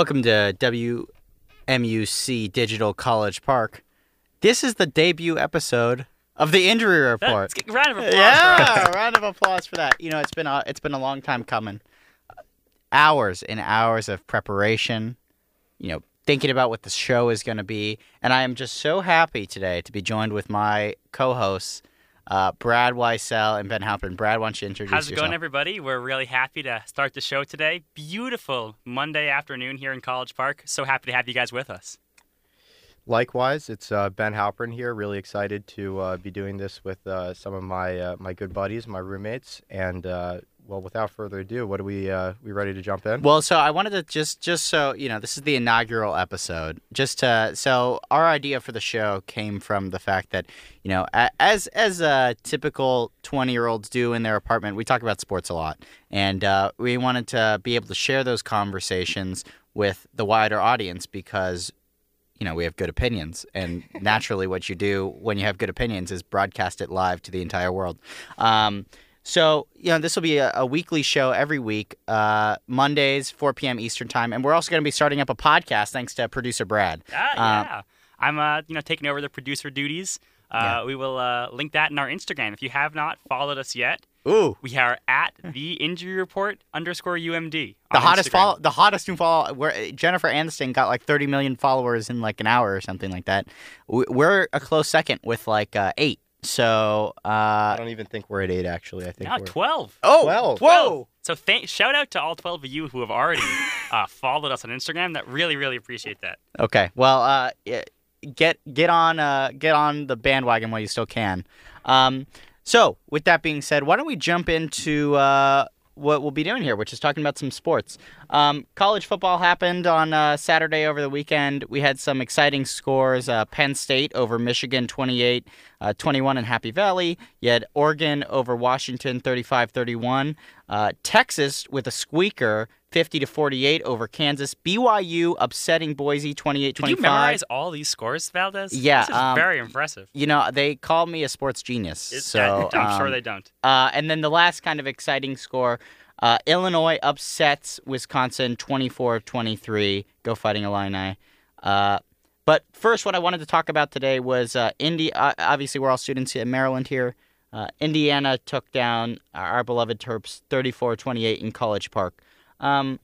Welcome to WMUC Digital College Park. This is the debut episode of the injury report. Let's get a round of applause for yeah, round of applause for that. You know, it's been a, it's been a long time coming. Hours and hours of preparation. You know, thinking about what the show is going to be, and I am just so happy today to be joined with my co-hosts, uh, Brad Weissel and Ben Halpern. Brad, why don't you introduce How's it yourself? going, everybody? We're really happy to start the show today. Beautiful Monday afternoon here in College Park. So happy to have you guys with us. Likewise, it's uh, Ben Halpern here. Really excited to uh, be doing this with uh, some of my uh, my good buddies, my roommates, and uh, well, without further ado, what are we uh, we ready to jump in? Well, so I wanted to just just so you know, this is the inaugural episode. Just to so our idea for the show came from the fact that you know, as as uh, typical twenty year olds do in their apartment, we talk about sports a lot, and uh, we wanted to be able to share those conversations with the wider audience because you know we have good opinions and naturally what you do when you have good opinions is broadcast it live to the entire world um, so you know this will be a, a weekly show every week uh, mondays 4 p.m eastern time and we're also going to be starting up a podcast thanks to producer brad Ah, Uh, yeah. I'm, uh, you know, taking over the producer duties. Uh, Yeah. We will uh, link that in our Instagram. If you have not followed us yet, ooh we are at the injury report underscore UMD. the hottest Instagram. follow, the hottest new follow. Where Jennifer Aniston got like 30 million followers in like an hour or something like that. We- We're a close second with like uh, eight. So I uh, don't even think we're at eight. Actually, I think Now we're 12. oh, Twelve. whoa, So thank, shout out to all 12 of you who have already uh, followed us on Instagram. That really, really appreciate that. Okay. Well, uh, get get on uh, get on the bandwagon while you still can. Um, so, with that being said, why don't we jump into uh, what we'll be doing here, which is talking about some sports. Um, college football happened on uh, Saturday over the weekend. We had some exciting scores. Uh, Penn State over Michigan 28 uh, 21 in Happy Valley. You had Oregon over Washington 35 31. Uh, Texas with a squeaker 50 to 48 over Kansas. BYU upsetting Boise 28 Did you memorize all these scores, Valdez? Yeah, This is um, very impressive. You know, they call me a sports genius. So I'm sure um, they don't. uh, and then the last kind of exciting score uh, Illinois upsets Wisconsin 24 23. Go Fighting Illini. Uh, but first, what I wanted to talk about today was uh, Indy. Uh, obviously, we're all students in Maryland here. Uh, Indiana took down our, our beloved Terps 34 28 in College Park. Um,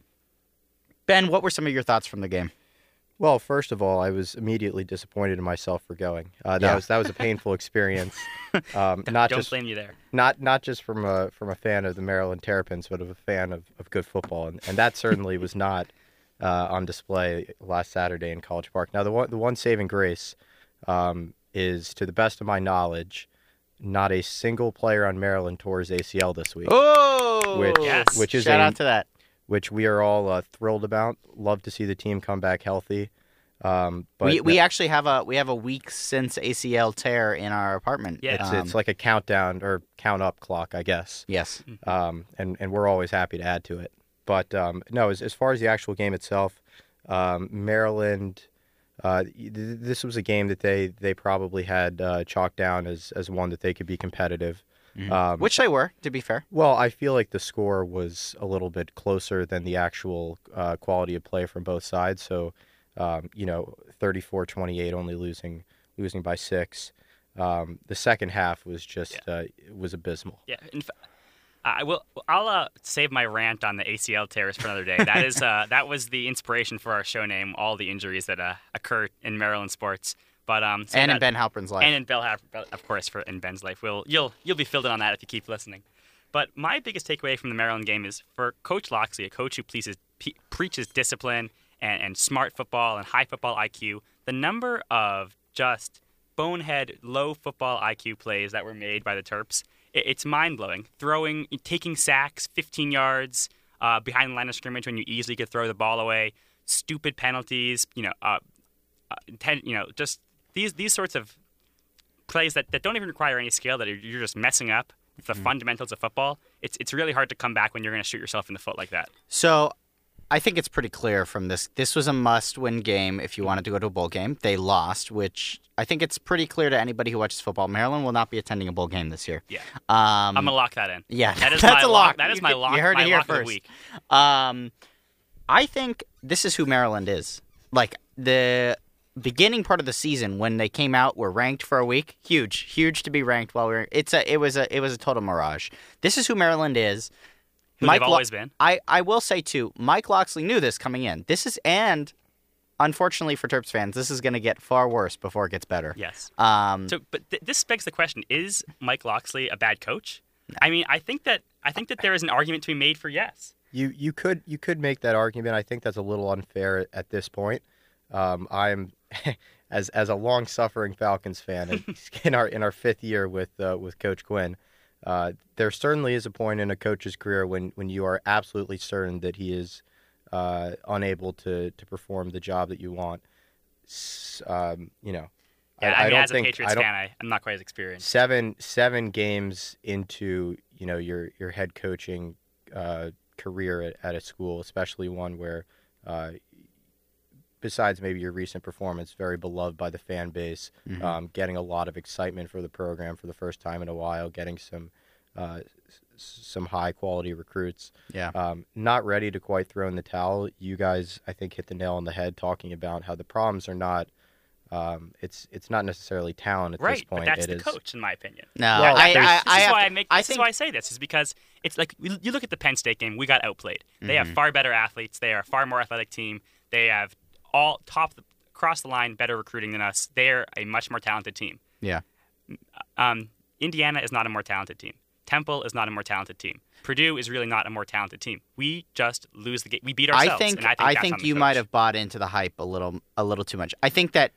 ben, what were some of your thoughts from the game? Well, first of all, I was immediately disappointed in myself for going. Uh, that Yeah. was that was a painful experience. Um, not don't just blame you there. not not just from a from a fan of the Maryland Terrapins, but of a fan of, of good football, and, and that certainly was not uh, on display last Saturday in College Park. Now, the one the one saving grace um, is, to the best of my knowledge, not a single player on Maryland tore his ACL this week, Oh, Which- Yes. which is shout a, out to that. Which we are all uh, thrilled about. Love to see the team come back healthy. Um, but we we actually have a we have a week since ACL tear in our apartment. Yeah. it's, Um, it's like a countdown or count up clock, I guess. yes. um, and and we're always happy to add to it. But um, no, as, as far as the actual game itself, um, Maryland, uh, th- this was a game that they they probably had uh, chalked down as as one that they could be competitive. Um, Which they were, to be fair. well, I feel like the score was a little bit closer than the actual uh, quality of play from both sides. So, um, you know, 34-28, only losing losing by six. Um, the second half was just uh, was abysmal. Yeah. In fa- I will. I'll uh, save my rant on the ACL tears for another day. That is. Uh, that was the inspiration for our show name. All the injuries that uh, occur in Maryland sports. But um. so and in Ben Halpern's life. and in Bell, of course, for in Ben's life, we'll you'll you'll be filled in on that if you keep listening. But my biggest takeaway from the Maryland game is for Coach Locksley, a coach who pleases, pe- preaches discipline and, and smart football and high football IQ. The number of just bonehead low football IQ plays that were made by the Terps, it, it's mind blowing. Throwing, taking sacks, 15 yards uh, behind the line of scrimmage when you easily could throw the ball away, stupid penalties, you know, uh, uh, ten, you know, just these these sorts of plays that, that don't even require any skill that you're just messing up the fundamentals of football. It's it's really hard to come back when you're going to shoot yourself in the foot like that. so I think it's pretty clear from this. This was a must-win game if you wanted to go to a bowl game. They lost, which I think it's pretty clear to anybody who watches football. Maryland will not be attending a bowl game this year. Yeah, Um, I'm gonna lock that in. yeah, that is that's my a lock. That is You my lock. You heard my it here lock of the first. week. Um, I think this is who Maryland is. Like the beginning part of the season when they came out were ranked for a week. Huge, huge to be ranked while we were. It's a. It was a. It was a total mirage. This is who Maryland is. Who Mike they've Lo- always been. I, I will say too, Mike Locksley knew this coming in. This is and unfortunately for Terps fans, this is going to get far worse before it gets better. Yes. Um, So, but th- this begs the question: Is Mike Locksley a bad coach? I mean, I think that I think that there is an argument to be made for yes. You you could you could make that argument. I think that's a little unfair at, at this point. Um, I'm as as a long suffering Falcons fan and in our in our fifth year with uh, with Coach Quinn. Uh, there certainly is a point in a coach's career when, when you are absolutely certain that he is uh, unable to, to perform the job that you want. Um, you know, Yeah, I, I mean, don't as think a Patriots I fan, I, I'm not quite as experienced. seven seven games into you know your your head coaching uh, career at, at a school, especially one where, uh, besides maybe your recent performance, very beloved by the fan base, mhm. um, getting a lot of excitement for the program for the first time in a while, getting some uh, some high quality recruits. yeah. Um, not ready to quite throw in the towel. You guys, I think, hit the nail on the head talking about how the problems are not. Um, it's it's not necessarily talent at this point. but that's It the is- coach, in my opinion. No, Well, I, there's- I, this I is why I make. I This think is why I say this is because it's like you you look at the Penn State game. We got outplayed. They have Mhm. far better athletes. They are a far more athletic team. They have all top across the line better recruiting than us. They're a much more talented team. Yeah. Um, Indiana is not a more talented team. Temple is not a more talented team. Purdue is really not a more talented team. We just lose the game. We beat ourselves. I think and I think, on the you might have bought into the hype a little a little too much. I think that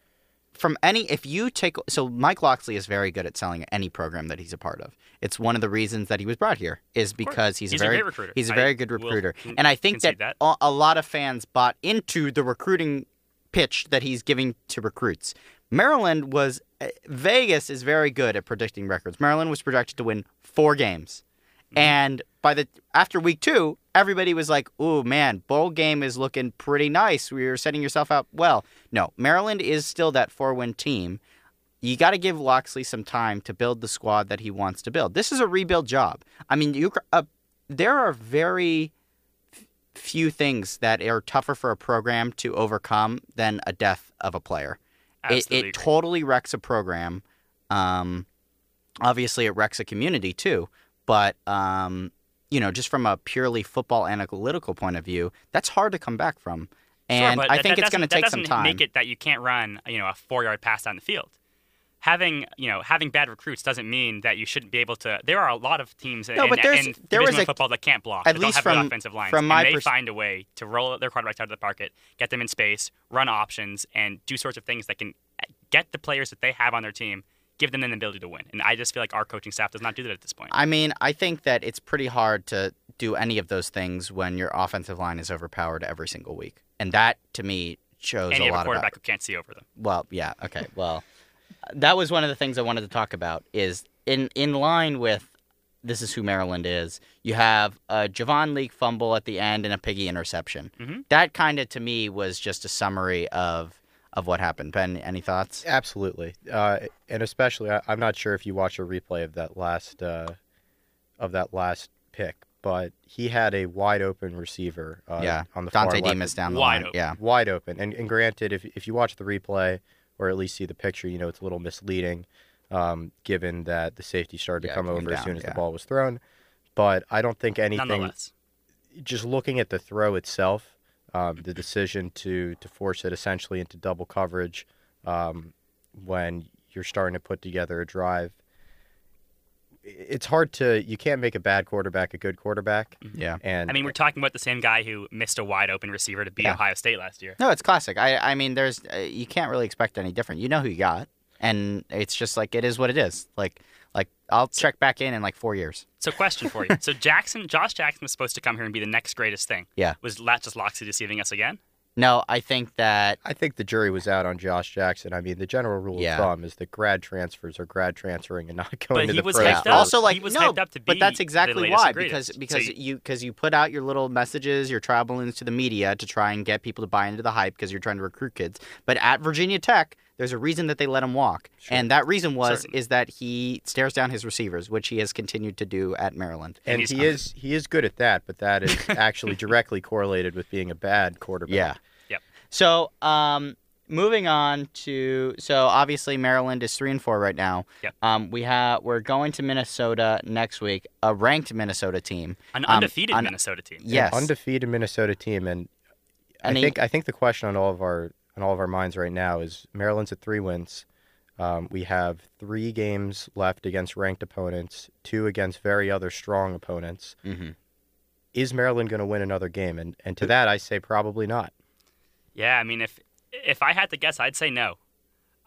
from any if you take so Mike Locksley is very good at selling any program that he's a part of. It's one of the reasons that he was brought here is because he's, He's a a very great recruiter. he's a very good recruiter. con- and I think that, that. A, a lot of fans bought into the recruiting pitch that he's giving to recruits. Maryland was uh, Vegas is very good at predicting records. Maryland was projected to win 4 games. Mm-hmm. And by the after week two, everybody was like, "Ooh, man, bowl game is looking pretty nice. You're setting yourself up well." No, Maryland is still that four-win team. You got to give Locksley some time to build the squad that he wants to build. This is a rebuild job. I mean, you uh, there are very few things that are tougher for a program to overcome than a death of a player. It, Absolutely it totally wrecks a program. Um, obviously, it wrecks a community too. But um, you know, just from a purely football analytical point of view, that's hard to come back from. And sure, I think that it's going to take some time. Make it that you can't run, you know, a four-yard pass down the field. Having, you know, having bad recruits doesn't mean that you shouldn't be able to. There are a lot of teams No, in, but there's- in there was a- football that can't block. at least from- offensive lines, from my and they pers- find a way to roll their quarterbacks out of the pocket, get them in space, run options, and do sorts of things that can get the players that they have on their team, give them an ability to win. And I just feel like our coaching staff does not do that at this point. I mean, I think that it's pretty hard to do any of those things when your offensive line is overpowered every single week, and that to me shows and a lot a quarterback about. who can't see over them. Well, yeah, okay, well, that was one of the things I wanted to talk about. Is in in line with this is who Maryland is. You have a Javon Leake fumble at the end and a piggy interception. Mhm. That kind of to me was just a summary of of what happened. Ben, any thoughts? Absolutely, uh, and especially I, I'm not sure if you watch a replay of that last uh, of that last pick, but he had a wide open receiver. Uh, yeah, on the Dante far left, Demus down the Wide line. open. Yeah, wide open. And, and granted, if if you watch the replay or at least see the picture, you know it's a little misleading, um, given that the safety started Yeah, to come came over as soon as yeah. the ball was thrown. But I don't think anything. Just looking at the throw itself, um, the decision to to force it essentially into double coverage um, when you're starting to put together a drive. It's hard to you can't make a bad quarterback a good quarterback, yeah. and I mean, we're talking about the same guy who missed a wide open receiver to beat Yeah. Ohio State last year. No, it's classic. I I mean, there's uh, you can't really expect any different. You know who you got, and it's just like it is what it is. Like like I'll check back in in like four years. So, question for you: So, Jackson, Josh Jackson was supposed to come here and be the next greatest thing. Yeah. Was that just Locksley deceiving us again? No, I think that I think the jury was out on Josh Jackson. I mean, the general rule Yeah. of thumb is that grad transfers are grad transferring and not going But to he the was pros. hyped yeah. up. Also, like He was no, hyped up to but that's exactly why because because So you because you put out your little messages, your travel balloons to the media to try and get people to buy into the hype because you're trying to recruit kids. But at Virginia Tech, There's a reason that they let him walk, Sure. and that reason was Certainly. is that he stares down his receivers, which he has continued to do at Maryland. and he's he hungry. is he is good at that, but that is actually directly correlated with being a bad quarterback. Yeah. Yep. So, um, moving on to so obviously Maryland is three and four right now. Yep. Um, we have we're going to Minnesota next week, a ranked Minnesota team. An Um, undefeated un- Minnesota team. Yes. undefeated Minnesota team, and, And I he- think I think the question on all of our on all of our minds right now is Maryland's at three wins. Um, we have three games left against ranked opponents, two against very other strong opponents. Mhm. Is Maryland going to win another game? And and to that I say probably not. Yeah, I mean, if if I had to guess, I'd say no.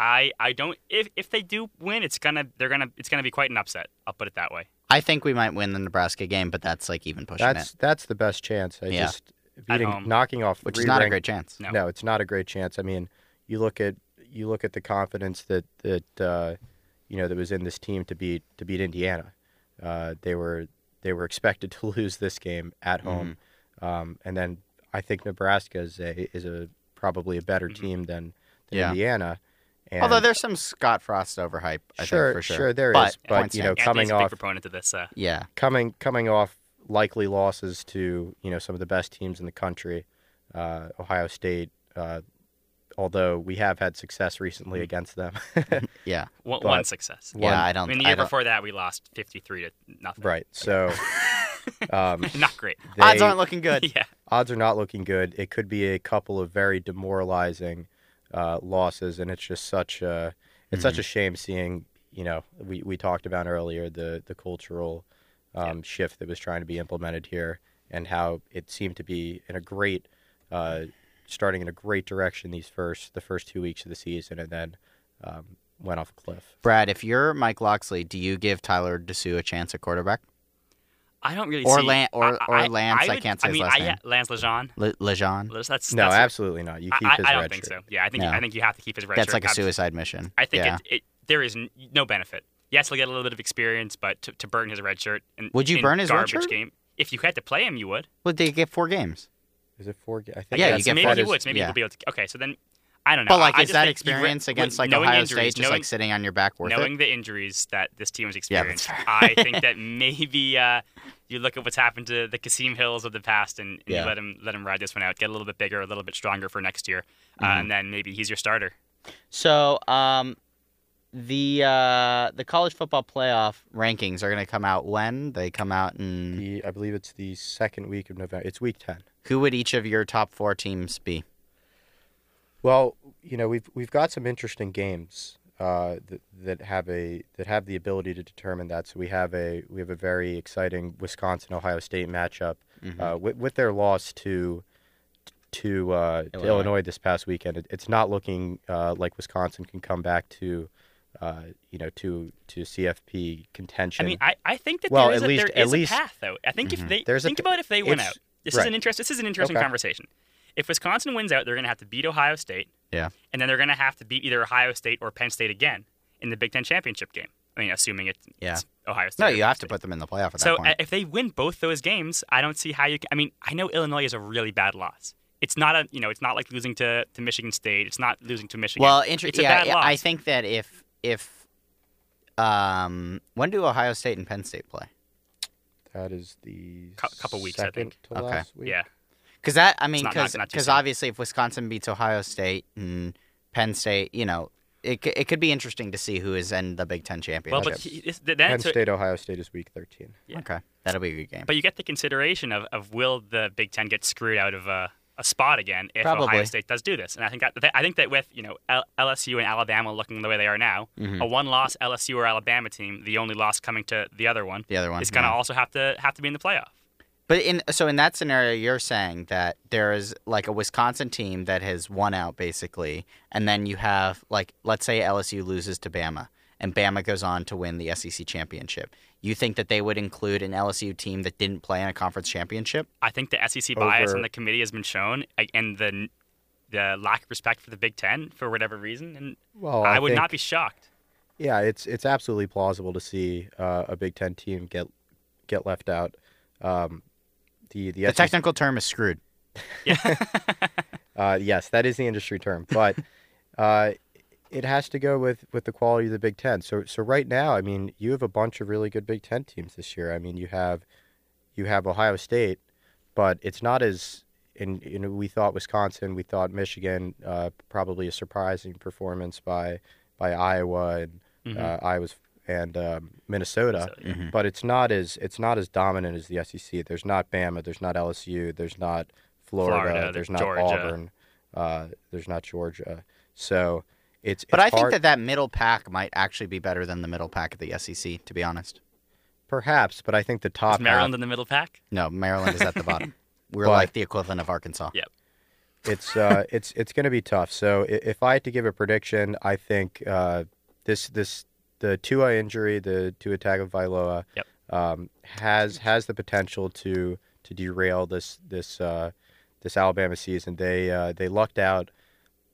I I don't. If if they do win, it's gonna they're gonna it's gonna be quite an upset. I'll put it that way. I think we might win the Nebraska game, but that's like even pushing That's it, that's the best chance. I Yeah. just beating home. knocking off which three is not a great chance. No. No, it's not a great chance. I mean, you look at you look at the confidence that that uh, you know that was in this team to beat to beat Indiana. Uh, they were they were expected to lose this game at home, um, and then I think Nebraska is a is a probably a better Mhm. team than, than Yeah. Indiana. And Although there's some Scott Frost overhype, I sure, think for sure. there but is, but you know, coming off proponent of this. Uh, yeah, coming coming off likely losses to you know some of the best teams in the country, uh, Ohio State. Uh, although we have had success recently Mm-hmm. against them, yeah, one, But- one success. One- yeah. I I don't. I mean, the year before that, we lost fifty-three to nothing. right? So um, Not great. odds aren't looking good. yeah. odds are not looking good. It could be a couple of very demoralizing uh, losses, and it's just such a it's such a shame seeing you know we, we talked about earlier the the cultural um, shift that was trying to be implemented here, and how it seemed to be in a great uh, starting in a great direction these first the first two weeks of the season, and then um, went off a cliff. Brad, if you're Mike Locksley, do you give Tyler DeSue a chance at quarterback? I don't really Or see Lan- or- or Lance, I would- can't say I his last I, name. Lance Lejean. Le- Lejean? That's, No, that's, absolutely not. You keep I, his I don't red think shirt. so. Yeah, I think No. I think you have to keep his red That's shirt. like a Abs- suicide mission. I think yeah. it, it, there is n- no benefit. Yes, he'll get a little bit of experience, but to, to burn his red shirt and Would you in burn his red shirt? game, if you had to play him, you would. Well, they get four games. Is it four? ga- I think Yeah, you that's- so get maybe four- he that would. So maybe yeah. he'll be able to. Okay, so then I don't know. But like, I, I is just that think you re- experience against like knowing Ohio injuries, State just knowing, like sitting on your back worth knowing it? the injuries that this team has Yeah, that's experienced, fair. I think that maybe uh, you look at what's happened to the Kasim Hills of the past, and, and Yeah. you let him let him ride this one out, get a little bit bigger, a little bit stronger for next year, uh, Mhm. and then maybe he's your starter. So, um, the uh, the college football playoff rankings are going to come out when they come out, and The, I believe it's the second week of November. It's week ten. who would each of your top four teams be? Well, you know, we've we've got some interesting games uh, that that have a that have the ability to determine that. So we have a we have a very exciting Wisconsin Ohio State matchup Mhm. uh, with, with their loss to to, uh, to Illinois. Illinois. this past weekend. It, it's not looking uh, like Wisconsin can come back to uh, you know to to CFP contention. I mean, I, I think that Well, there is, at a, least- there at is least- a path, though. I think if Mhm. they There's think p- about if they win out, this right. is an interest. This is an interesting Okay. conversation. If Wisconsin wins out, they're going to have to beat Ohio State. Yeah. And then they're going to have to beat either Ohio State or Penn State again in the Big Ten championship game. I mean, assuming it's, Yeah. it's Ohio State. No, you have to put them in the playoff at So that point. uh, if they win both those games, I don't see how you. Can, I mean, I know Illinois is a really bad loss. It's not a you know, it's not like losing to, to Michigan State. It's not losing to Michigan. well, inter- it's a yeah, bad yeah, loss. I think that if if um, when do Ohio State and Penn State play? that is the Cou- couple weeks, I second think. to Okay. last week. yeah. Because that, I mean, not- not- because not too soon. obviously, if Wisconsin beats Ohio State and Penn State, you know, it c- it could be interesting to see who is in the Big Ten Well, championship. but he, this, then Penn it's a- State Ohio State is week thirteen. yeah. okay, that'll be a good game. But you get the consideration of, of will the Big Ten get screwed out of a, a spot again if Probably. Ohio State does do this? And I think that, I think that with you know L- LSU and Alabama looking the way they are now, Mhm. a one-loss LSU or Alabama team, the only loss coming to the other one, The other one is going to yeah. also have to have to be in the playoff. But in so in that scenario, you're saying that there is like a Wisconsin team that has won out basically, and then you have like let's say LSU loses to Bama, and Bama goes on to win the SEC championship. You think that they would include an LSU team that didn't play in a conference championship? I think the SEC bias Over- on the committee has been shown, I- and the the lack of respect for the Big Ten for whatever reason, and Well, I, I would think- not be shocked. Yeah, it's it's absolutely plausible to see uh, a Big Ten team get get left out. Um, the the, The SEC technical term is screwed. Yeah. Uh, yes, that is the industry term, but uh, it has to go with with the quality of the Big Ten. So so right now, I mean, you have a bunch of really good Big Ten teams this year. I mean, you have you have Ohio State, but it's not as in you know we thought Wisconsin, we thought Michigan, uh, probably a surprising performance by by Iowa and Mhm. uh, Iowa's and um, Minnesota. So, yeah. Mhm. But it's not as it's not as dominant as the SEC. There's not Bama. There's not LSU. There's not Florida. Florida, there's there's not Georgia. Auburn. Uh, there's not Georgia. So it's. But it's I think that that middle pack might actually be better than the middle pack of the SEC, to be honest. perhaps, but I think the Is top Maryland half, in the middle pack? No, Maryland is at the bottom. We're But- like the equivalent of Arkansas. Yep. it's uh, it's it's going to be tough. So if I had to give a prediction, I think uh, this this the Tua injury, the Tua Tagovailoa, Yep. um, has has the potential to to derail this this uh, this Alabama season. They uh, they lucked out.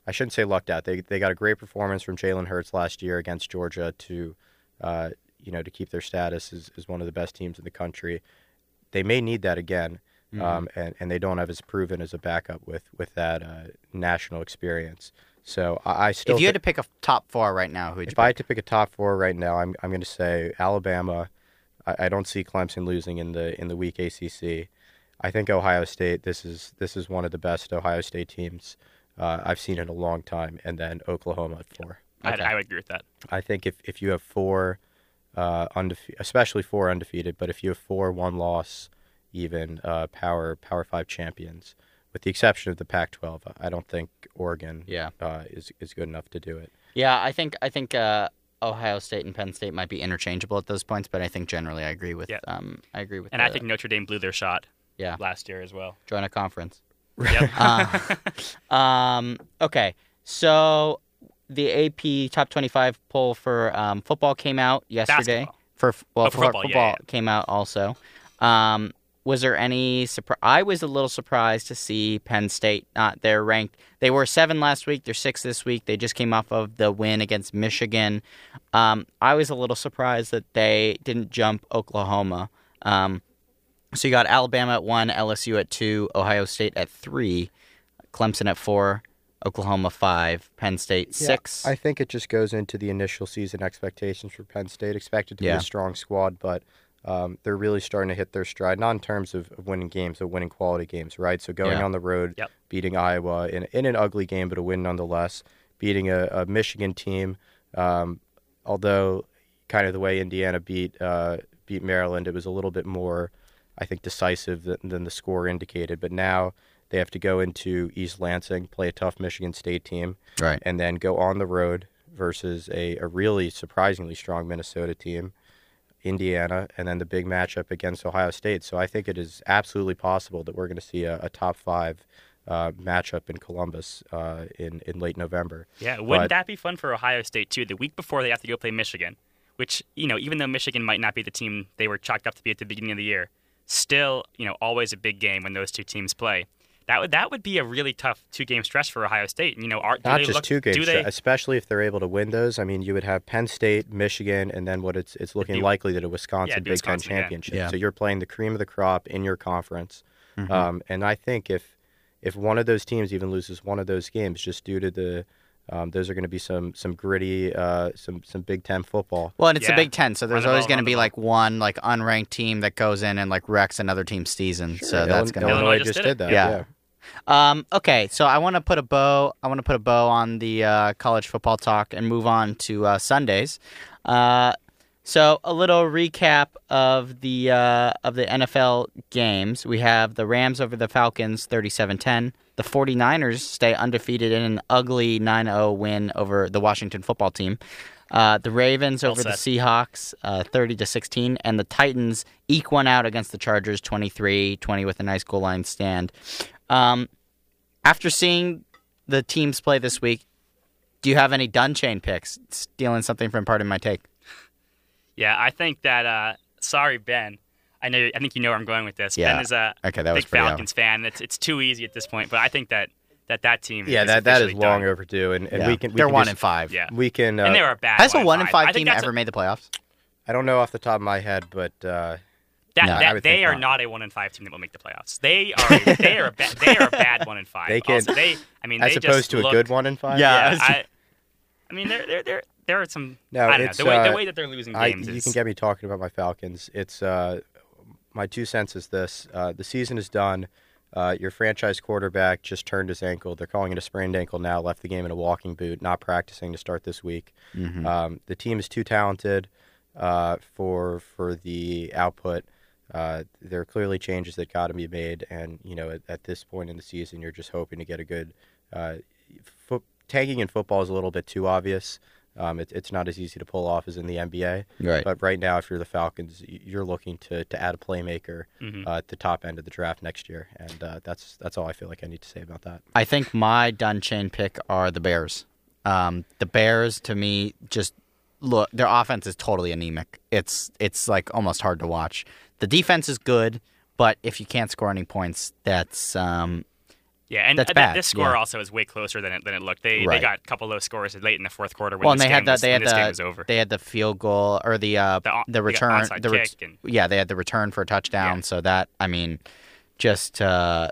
I shouldn't say lucked out. They they got a great performance from Jalen Hurts last year against Georgia to uh, you know to keep their status as, as one of the best teams in the country. They may need that again um, and, and they don't have as proven as a backup with with that uh, national experience. So I, I still, If you had to pick a top four right now, who'd you if I had to pick a top four right now, I'm I'm going to say Alabama. I, I don't see Clemson losing in the in the weak ACC. I think Ohio State. This is this is one of the best Ohio State teams uh, I've seen in a long time, and then Oklahoma at four. I'd- Okay. I would agree with that. I think if, if you have four uh, undefeated, especially four undefeated, but if you have four one loss, even uh, power power five champions, with the exception of the Pac-12, I don't think Oregon Yeah. uh, is is good enough to do it. Yeah, I think I think uh, Ohio State and Penn State might be interchangeable at those points, but I think generally I agree with Yeah. um I agree with And I think Notre Dame blew their shot yeah last year as well. join a conference. Yep. Uh, um, okay, so the AP top twenty-five poll for um, football came out yesterday. Basketball. For well, Oh, for for football, yeah, came out also. Um, was there any surprise? I was a little surprised to see Penn State not they're ranked. They were seven last week. They're six this week. They just came off of the win against Michigan. Um, I was a little surprised that they didn't jump Oklahoma. Um, so you got Alabama at one, LSU at two, Ohio State at three, Clemson at four, Oklahoma five, Penn State Yeah, six. I think it just goes into the initial season expectations for Penn State. Expected to be a strong squad, but um, they're really starting to hit their stride. Not in terms of, of winning games, but winning quality games, right? So going Yeah. on the road, Yep. beating Iowa in, in an ugly game, but a win nonetheless. Beating a, a Michigan team, um, although kind of the way Indiana beat uh, beat Maryland, it was a little bit more, I think, decisive than, than the score indicated. But now they have to go into East Lansing, play a tough Michigan State team right. and then go on the road versus a, a really surprisingly strong Minnesota team, Indiana, and then the big matchup against Ohio State. So I think it is absolutely possible that we're going to see a, a top five uh, matchup in Columbus uh, in in late November. Yeah, wouldn't But- that be fun for Ohio State too? The week before they have to go play Michigan, which you know, even though Michigan might not be the team they were chalked up to be at the beginning of the year, still you know always a big game when those two teams play. That would that would be a really tough two game stretch for Ohio State. And, you know, are, do Not they just look, two games, they? especially if they're able to win those. I mean, you would have Penn State, Michigan, and then what it's it's looking be- likely that a Wisconsin it'd Big Wisconsin, Ten championship. Yeah. So you're playing the cream of the crop in your conference. Mhm. Um, and I think if if one of those teams even loses one of those games, just due to the um, those are going to be some some gritty, uh, some some Big Ten football. Well, and it's Yeah. a Big Ten, so there's always going to be like one like unranked team that goes in and like wrecks another team's season. So that's going to Illinois Illinois just just did, did that. Yeah. yeah. Um, okay, so I want to put a bow. I want to put a bow on the uh, college football talk and move on to uh, Sundays. So a little recap of the uh, of the NFL games. We have the Rams over the Falcons 37-10. The 49ers stay undefeated in an ugly 9-0 win over the Washington football team. Uh, the Ravens over the. Seahawks, uh, 30 to 16, and the Titans eke one out against the Chargers, 23-20 with a nice goal line stand. Um, after seeing the teams play this week, do you have any done chain picks? Stealing something from part of my take. Yeah, I think that. Uh, sorry, Ben. I know. I think you know where I'm going with this. Yeah. Ben is a Okay, that big pretty Falcons fan. It's it's too easy at this point. But I think that that that team. Yeah, is that that is long done. overdue, and, and Yeah. we can we They're can one just- and five. Yeah, We can. Uh, and they were a bad. Has a one one and five I team that's a- ever made the playoffs? I don't know off the top of my head, but uh, That, No, that they are not. not a one and five team that will make the playoffs. They are. they are. A ba- they are a bad one and five. They can- Also, they. I mean, as they opposed just to a looked- good one and five. Yeah. Yeah, I, I mean, there there there there are some. No, I don't know it's, the way the uh, way that they're losing I, games. you is, can get me talking about my Falcons. It's uh, my two cents is this: uh, the season is done. Uh, your franchise quarterback just turned his ankle. They're calling it a sprained ankle now. Left the game in a walking boot, not practicing to start this week. Mhm. Um, the team is too talented uh, for for the output. Uh, there are clearly changes that got to be made, and you know at, at this point in the season, you're just hoping to get a good. Uh, fo- tanking in football is a little bit too obvious. Um, it, it's not as easy to pull off as in the NBA. Right. But right now, if you're the Falcons, you're looking to, to add a playmaker Mhm. uh, at the top end of the draft next year, and uh, that's that's all I feel like I need to say about that. I think my done chain pick are the Bears. Um, the Bears, to me, just look their offense is totally anemic. It's it's like almost hard to watch. The defense is good, but if you can't score any points, that's um, yeah, and that's th- bad, this score yeah. also is way closer than it than it looked. They they got a couple low scores late in the fourth quarter when well. And this they game had the was, they when had this game the was over. they had the field goal or the uh The the the return the ret- kick and- yeah they had the return for a touchdown. Yeah. So that I mean, just uh,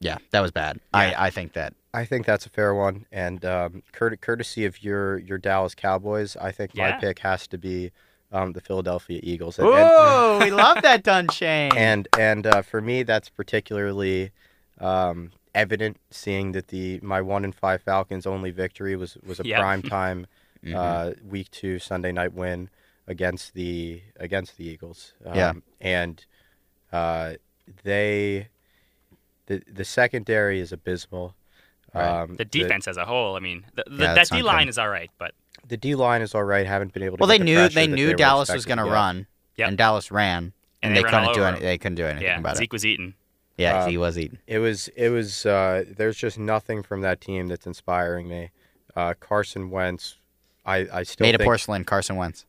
yeah, that was bad. Yeah. I I think that I think that's a fair one, and um, court- courtesy of your your Dallas Cowboys, I think my pick has to be um, the Philadelphia Eagles. And, and, Oh, we love that done chain. and and uh, for me that's particularly um, evident seeing that the my one in five Falcons only victory was was a Yep. prime time Mhm. uh, week two Sunday night win against the against the Eagles. Um, Yeah. and uh, they the the secondary is abysmal. Right. Um, the defense as a whole, I mean, the, the, Yeah, that D line is all right, but the D line is all right. Haven't been able to. well, get they the knew pressure they knew were Dallas was going to to run, Yep. and Dallas ran, And and, they they, ran couldn't do any. They couldn't do anything yeah, about Zeke was eaten. It. Yeah, Um, he was eating. It was it was uh, there's just nothing from that team that's inspiring me. Uh, Carson Wentz, I I still Made of think porcelain, Carson Wentz.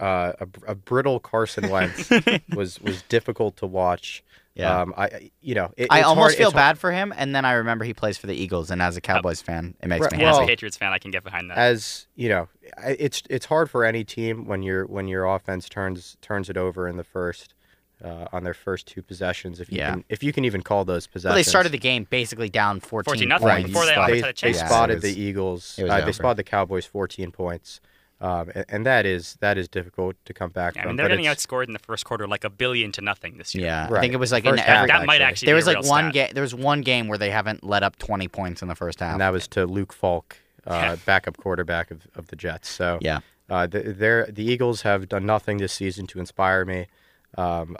uh, a, a brittle Carson Wentz was was difficult to watch. Yeah. Um, I you know it, I almost hard, feel it's hard- bad for him, and then I remember he plays for the Eagles, and as a Cowboys fan, it makes Right, me And as a Patriots fan, I can get behind that. as you know, it's it's hard for any team when your when your offense turns turns it over in the first uh, on their first two possessions. If you Yeah. can if you can even call those possessions. Well, they started the game basically down 14, 14 nothing points. before they like- they, had a they chance. Yeah, spotted was- the Eagles. it Uh, they spotted the Cowboys 14 points, um, and, and that is that is difficult to come back Yeah, I mean, they're but getting it's- outscored in the first quarter like a billion to nothing this year. Yeah, I think it was like in half, every. that might actually there be was a like real one game. There was one game where they haven't let up 20 points in the first half. and that was to Luke Falk, uh, backup quarterback of, of the Jets. So yeah, uh, the, the Eagles have done nothing this season to inspire me. Um,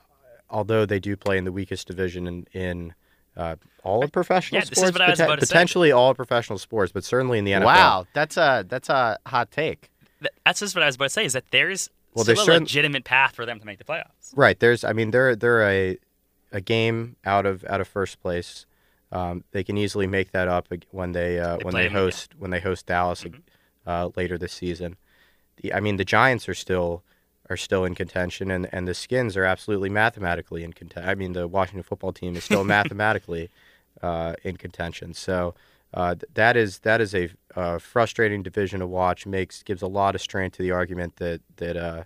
although they do play in the weakest division in, in uh, all of professional Yeah, this is sports, what I was about to say. potentially all of professional sports, but certainly in the NFL. wow, that's a that's a hot take. Th- That's just what I was about to say. Is that there's Well, still there's a certain- legitimate path for them to make the playoffs. Right. There's. I mean, they're they're a a game out of out of first place. Um, they can easily make that up when they uh, They when play they them again. host when they host Dallas Mhm. uh, later this season. The, I mean, the Giants are still are still in contention, and, and the Skins are absolutely mathematically in contention. I mean, the Washington football team is still mathematically uh, in contention. So uh, th- that is that is a uh, frustrating division to watch. Makes gives a lot of strength to the argument that that uh,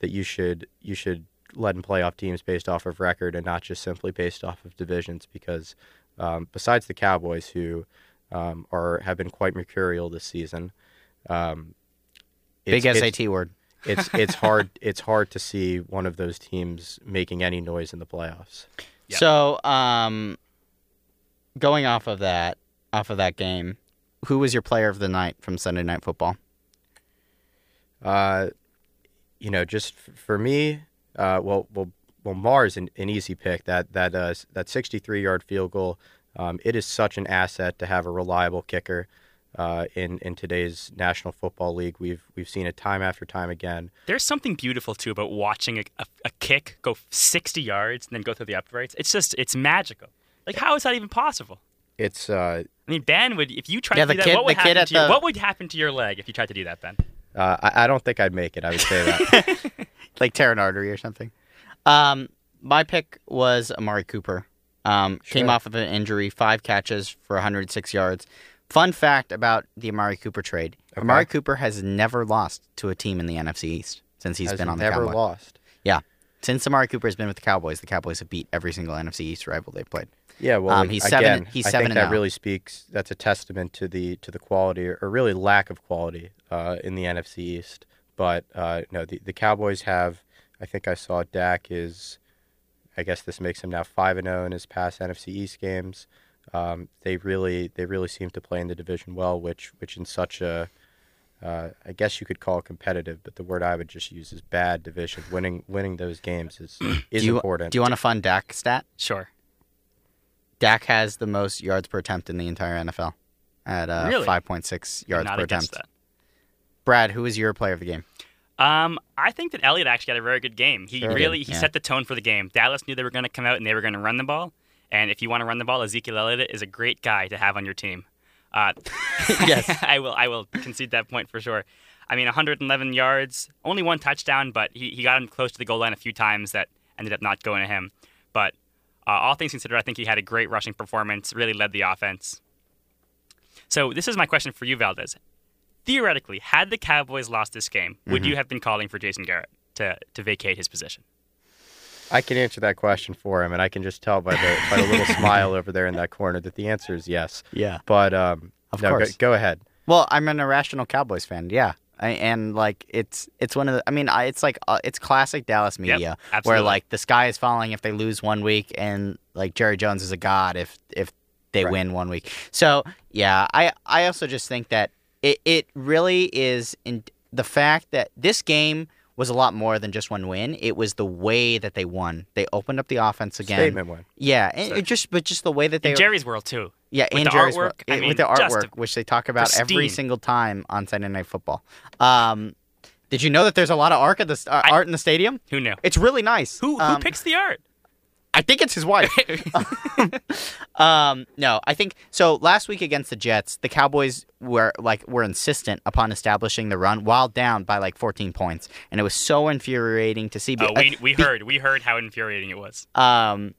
that you should you should let in playoff teams based off of record and not just simply based off of divisions. Because um, besides the Cowboys, who um, are have been quite mercurial this season, um, Big it's- SAT word. It's it's hard it's hard to see one of those teams making any noise in the playoffs. Yeah. So, um, going off of that, off of that game, who was your player of the night from Sunday Night Football? Uh, you know, just f- for me, uh, well, well, well, Maher's an, an easy pick. That that uh, that 63 yard field goal. Um, it is such an asset to have a reliable kicker. Uh, in in today's National Football League, we've we've seen it time after time again. There's something beautiful too about watching a, a, a kick go 60 yards and then go through the uprights. It's just it's magical. Like how is that even possible? It's uh, I mean, Ben would if you tried Yeah, to the do that. kid- what would happen to your, the- what would happen to your leg if you tried to do that, Ben? uh, I, I don't think I'd make it. I would say that. Like tear an artery or something. Um, my pick was Amari Cooper. Um, Came off of an injury, five catches for 106 yards. Fun fact about the Amari Cooper trade: Okay. Amari Cooper has never lost to a team in the NFC East since he's Has been on the Cowboys. never Cowboys. lost. Yeah, since Amari Cooper has been with the Cowboys, the Cowboys have beat every single NFC East rival they've played. Yeah, well, Um, he's again, seven- he's I seven think and that oh. really speaks. That's a testament to the to the quality or really lack of quality uh, in the NFC East. But uh, no, the the Cowboys have. I think I saw Dak is. I guess this makes him now five and zero in his past NFC East games. Um, they really they really seem to play in the division well, which which in such a uh, I guess you could call it competitive, but the word I would just use is bad division. Winning winning those games is is do you, important. Do you want a fun Dak stat? Sure. Dak has the most yards per attempt in the entire NFL at uh, Really? 5.6 yards Not per against attempt. Brad, who was your player of the game? Um, I think that Elliott actually had a very good game. He Sure. really he Yeah. set the tone for the game. Dallas knew they were going to come out and they were going to run the ball. And if you want to run the ball, Ezekiel Elliott is a great guy to have on your team. Uh, Yes. I will. I will concede that point for sure. I mean, 111 yards, only one touchdown, but he, he got him close to the goal line a few times that ended up not going to him. But uh, all things considered, I think he had a great rushing performance. Really led the offense. So this is my question for you, Valdez. Theoretically, had the Cowboys lost this game, would Mm-hmm. you have been calling for Jason Garrett to, to vacate his position? I can answer that question for him, and I can just tell by the by the little smile over there in that corner that the answer is yes. Yeah. But um, Of no, go- course. Go, ahead. Well, I'm an irrational Cowboys fan. Yeah. I, and like it's it's one of the I mean I, it's like uh, it's classic Dallas media where like the sky is falling if they lose one week and like Jerry Jones is a god if if they Right. win one week. So yeah, I I also just think that it it really is in the fact that this game was a lot more than just one win. It was the way that they won. They opened up the offense again. Statement win. Yeah, and it just but just the way that they In Jerry's world too. yeah, With and the Jerry's artwork, work, I mean, with the artwork, which they talk about every single time on Sunday Night Football. Um, did you know that there's a lot of art at the uh, I- art in the stadium? Who knew? It's really nice. Who who Um, picks the art? I think it's his wife. um, no, I think so. Last week against the Jets, the Cowboys were like were insistent upon establishing the run while down by like 14 points, and it was so infuriating to see. Oh, uh, we, we be- heard we heard how infuriating it was. um,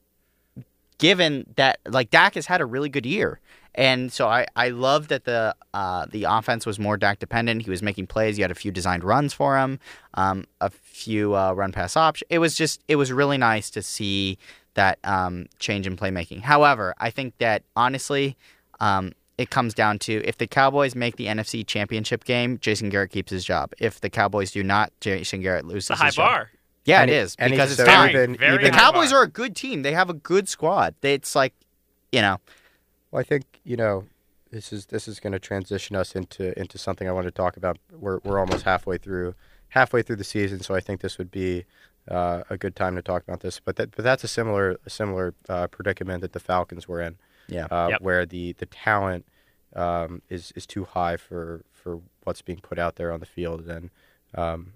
given that like Dak has had a really good year, and so I I love that the uh, the offense was more Dak dependent. He was making plays. You had a few designed runs for him, um, a few uh, run pass options. It was just it was really nice to see that um, change in playmaking. However, I think that honestly. Um, it comes down to if the Cowboys make the NFC Championship game, Jason Garrett keeps his job. If the Cowboys do not, Jason Garrett loses It's a high his job. bar. Yeah, And it he- is and because it's so time. even- Very even- The Cowboys bar. are a good team. They have a good squad. It's like, you know, Well, I think you know this is this is going to transition us into into something I want to talk about. We're we're almost halfway through halfway through the season, so I think this would be uh, a good time to talk about this. But that but that's a similar a similar uh, predicament that the Falcons were in. Yeah. uh, Yep. where the the talent um, is is too high for for what's being put out there on the field, and um,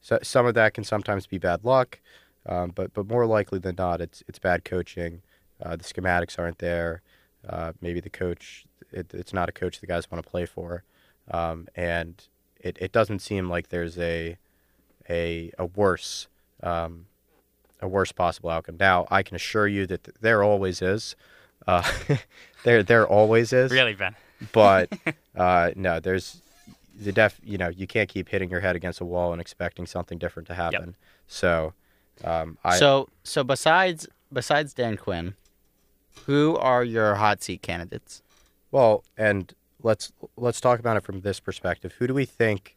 so, some of that can sometimes be bad luck, um, but but more likely than not, it's it's bad coaching. Uh, the schematics aren't there. Uh, maybe the coach, it, it's not a coach the guys want to play for, um, and it, it doesn't seem like there's a a a worse um, a worse possible outcome. Now, I can assure you that th- there always is. Uh, there there always is Really, Ben. but uh, no, there's the def. You know, you can't keep hitting your head against a wall and expecting something different to happen. So, um, I so so besides besides Dan Quinn, who are your hot seat candidates? well, and let's let's talk about it from this perspective. Who do we think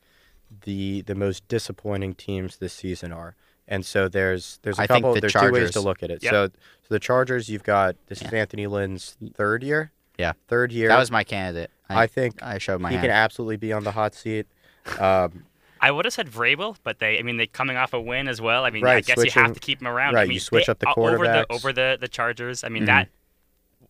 the the most disappointing teams this season are? And so there's there's a I couple the there's two ways to look at it. Yep. So so the Chargers, you've got this is Anthony Lynn's third year. Yeah. third year. That was my candidate. I, I, think I showed my he hand. can absolutely be on the hot seat. Um, I would have said Vrabel, but they, I mean, they coming off a win as well. I mean, I Right, guess you have to keep him around. I right, mean, you switch they- up the uh, over the over the the Chargers. I mean, Mhm. that.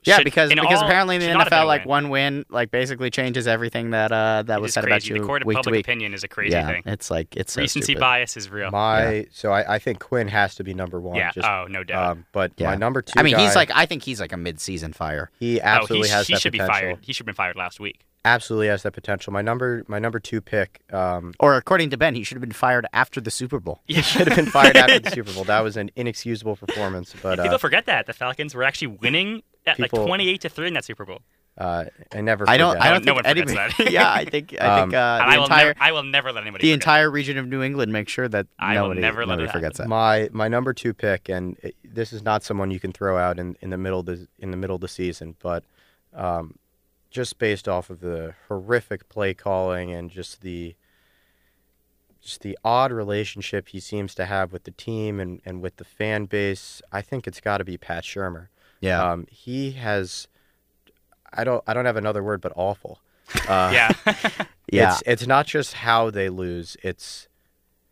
Yeah, should- because because all, apparently in the should not have been NFL, like win. one win, like basically changes everything that uh that It was said crazy. about you the court of week public week. opinion is a crazy yeah, thing. it's like it's so Recency stupid. bias is real. my so I, I think Quinn has to be number one. yeah. Just oh, no doubt. Um, but Yeah. my number two. I mean, he's like I think he's like a mid-season fire. he oh, absolutely he, has he that should be potential. fired. He should have been fired last week. Absolutely has that potential. My number my number two pick um, Or according to Ben, he should have been fired after the Super Bowl. Yeah. should have been fired after the Super Bowl. That was an inexcusable performance. But People uh, forget that the Falcons were actually winning at people- like twenty-eight to three in that Super Bowl. Uh, I never. I don't. forget. I don't No think one forgets anybody. that. yeah, I think. I Um, think uh, And the I will entire never. I will never let anybody. the forget entire region of New England make sure that I will nobody, never let nobody it forgets that. My my number two pick, and it, this is not someone you can throw out in, in the middle of the in the middle of the season, but um, just based off of the horrific play calling and just the just the odd relationship he seems to have with the team and, and with the fan base, I think it's got to be Pat Shurmur. Yeah. Um, he has, I don't I don't have another word but awful. Uh, Yeah. yeah. it's it's not just how they lose. It's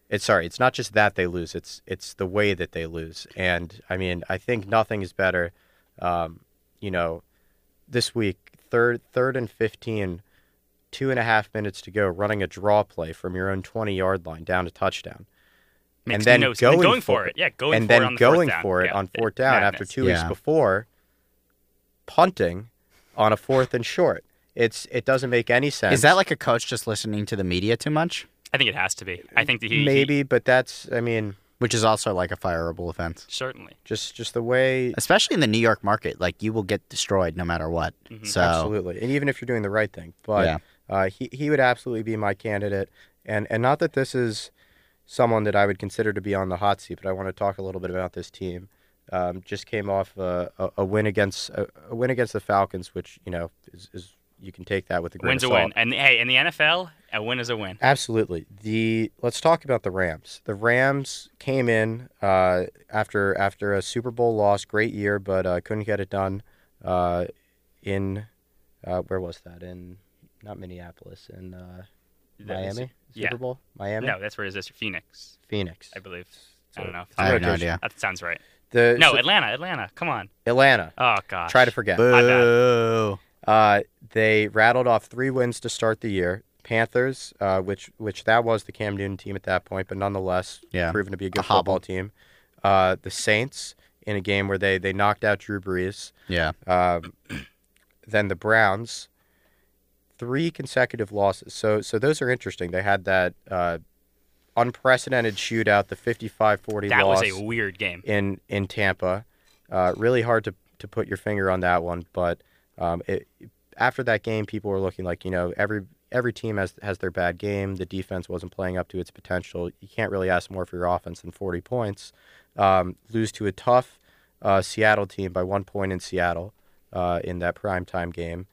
it's sorry. It's not just that they lose. It's it's the way that they lose. And I mean, I think nothing is better. Um, you know, this week, third third and fifteen, two and a half minutes to go, running a draw play from your own twenty yard line down to touchdown. Makes and then no sense. going, going for it. Yeah, going and for then it on the going fourth down. for it Yeah, on fourth down after madness. two weeks Yeah. before, punting on a fourth and short. It's it doesn't make any sense. Is that like a coach just listening to the media too much? I think it has to be. I think that he he- maybe? But that's I mean, Which is also like a fireable offense, certainly. just just the way especially in the New York market. Like you will get destroyed no matter what. Mhm. So Absolutely, and even if you're doing the right thing, but Yeah. uh, he he would absolutely be my candidate, and and not that this is someone that I would consider to be on the hot seat, but I want to talk a little bit about this team. Um, just came off a, a, a win against a, a win against the Falcons, which you know is, is you can take that with a grain Win's a win. And hey, in the NFL, a win is a win. Absolutely. The let's talk about the Rams. The Rams came in uh, after after a Super Bowl loss, great year, but uh, couldn't get it done. Uh, in uh, where was that? In not Minneapolis, in That is- Miami. yeah. Super Bowl, Miami, No, that's where is this? Phoenix, Phoenix, I believe. I don't know. I have no idea. That sounds right. The No, so- Atlanta, Atlanta. Come on. Atlanta. Oh gosh. Try to forget. My bad. Boo. Uh, they rattled off three wins to start the year. Panthers, uh, which which that was the Cam Newton team at that point, but nonetheless, Yeah. proven to be a good A hobble. football team. Uh, the Saints in a game where they they knocked out Drew Brees. Yeah. Um, then the Browns, three consecutive losses. So so those are interesting. They had that uh, unprecedented shootout, the 55-40 That loss was a weird game. in in Tampa. Uh, really hard to to put your finger on that one, but um, it, after that game, people were looking like you know every every team has has their bad game. The defense wasn't playing up to its potential. You can't really ask more for your offense than 40 points. Um, lose to a tough uh, Seattle team by one point in Seattle uh, in that primetime game.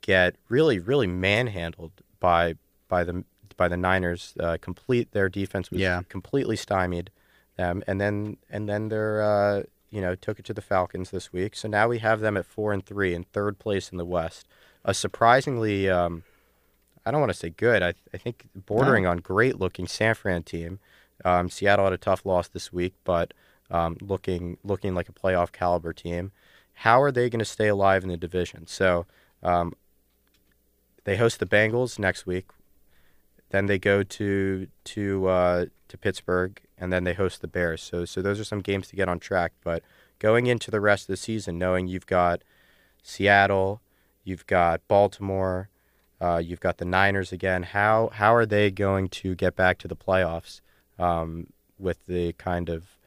Get really really manhandled by by the by the Niners. Uh, complete their defense was Yeah. completely stymied them, and then and then they're uh, you know took it to the Falcons this week. So now we have them at four and three in third place in the West. A surprisingly, um, I don't want to say good. I I think bordering on great looking San Fran team. Um, Seattle had a tough loss this week, but um, looking looking like a playoff caliber team. How are they going to stay alive in the division? So um, they host the Bengals next week. Then they go to to uh, to Pittsburgh, and then they host the Bears. So so those are some games to get on track. But going into the rest of the season, knowing you've got Seattle, you've got Baltimore, uh, you've got the Niners again. How how are they going to get back to the playoffs um, with the kind of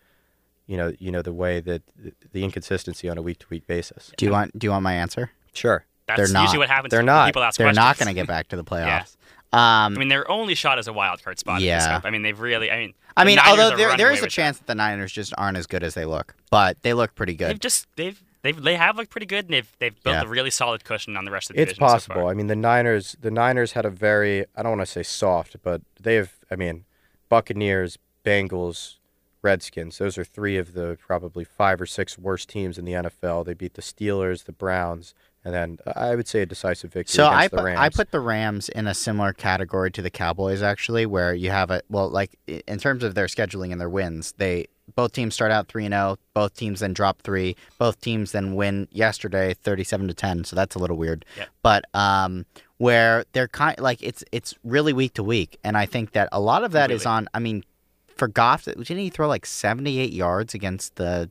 you know you know the way that the inconsistency on a week to week basis? Do you want Do you want my answer? Sure. That's They're not. usually what happens. They're not. People ask They're not going to get back to the Yeah. playoffs. Um, I mean, their only shot is a wild card spot. Yeah. Yeah. I mean, they've really. I mean, I mean, Niners although are there running there away is a with that. chance that the Niners just aren't as good as they look, but they look pretty They've good. just they've they've they have looked pretty good, and they've they've built Yeah. a really solid cushion on the rest of the It's division so possible. far. I mean, the Niners. The Niners had a very. I don't want to say soft, but they've. I mean, Buccaneers, Bengals, Redskins. Those are three of the probably five or six worst teams in the NFL. They beat the Steelers, the Browns, and then I would say a decisive victory So I against the put, Rams. I put the Rams in a similar category to the Cowboys actually, where you have a well, like in terms of their scheduling and their wins, they both teams start out three and zero. Both teams then drop three. Both teams then win yesterday, thirty-seven to ten. So that's a little weird. Yeah. But um, where they're kind like it's it's really week to week, and I think that a lot of that is Really? on. I mean, for Goff, didn't he throw like seventy-eight yards against the?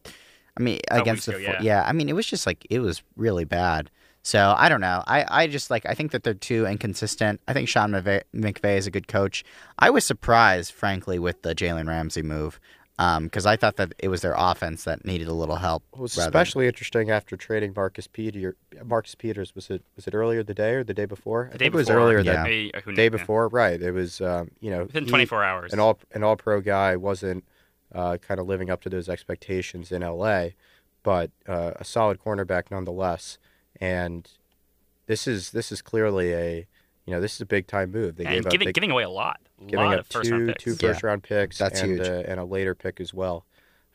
I mean, Couple against the weeks fo- ago, yeah. I mean, it was just like it was really bad. So I don't know. I, I just like I think that they're too inconsistent. I think Sean McVay, McVay is a good coach. I was surprised, frankly, with the Jalen Ramsey move. because I thought that it was their offense that needed a little help. It was rather than- especially interesting after trading Marcus Peter, Marcus Peters. Was it was it earlier the day or the day before? I day think it was earlier yeah. that Maybe, uh, day before. Right. It was um, you know Within he- 24 hours. an all an all pro guy wasn't uh, kind of living up to those expectations in L.A., but uh, a solid cornerback nonetheless. And this is this is clearly a you know this is a big time move. They and gave up giving, they, giving away a lot. A giving lot up of first two round picks. two Yeah. round picks That's and huge. uh, and a later pick as well.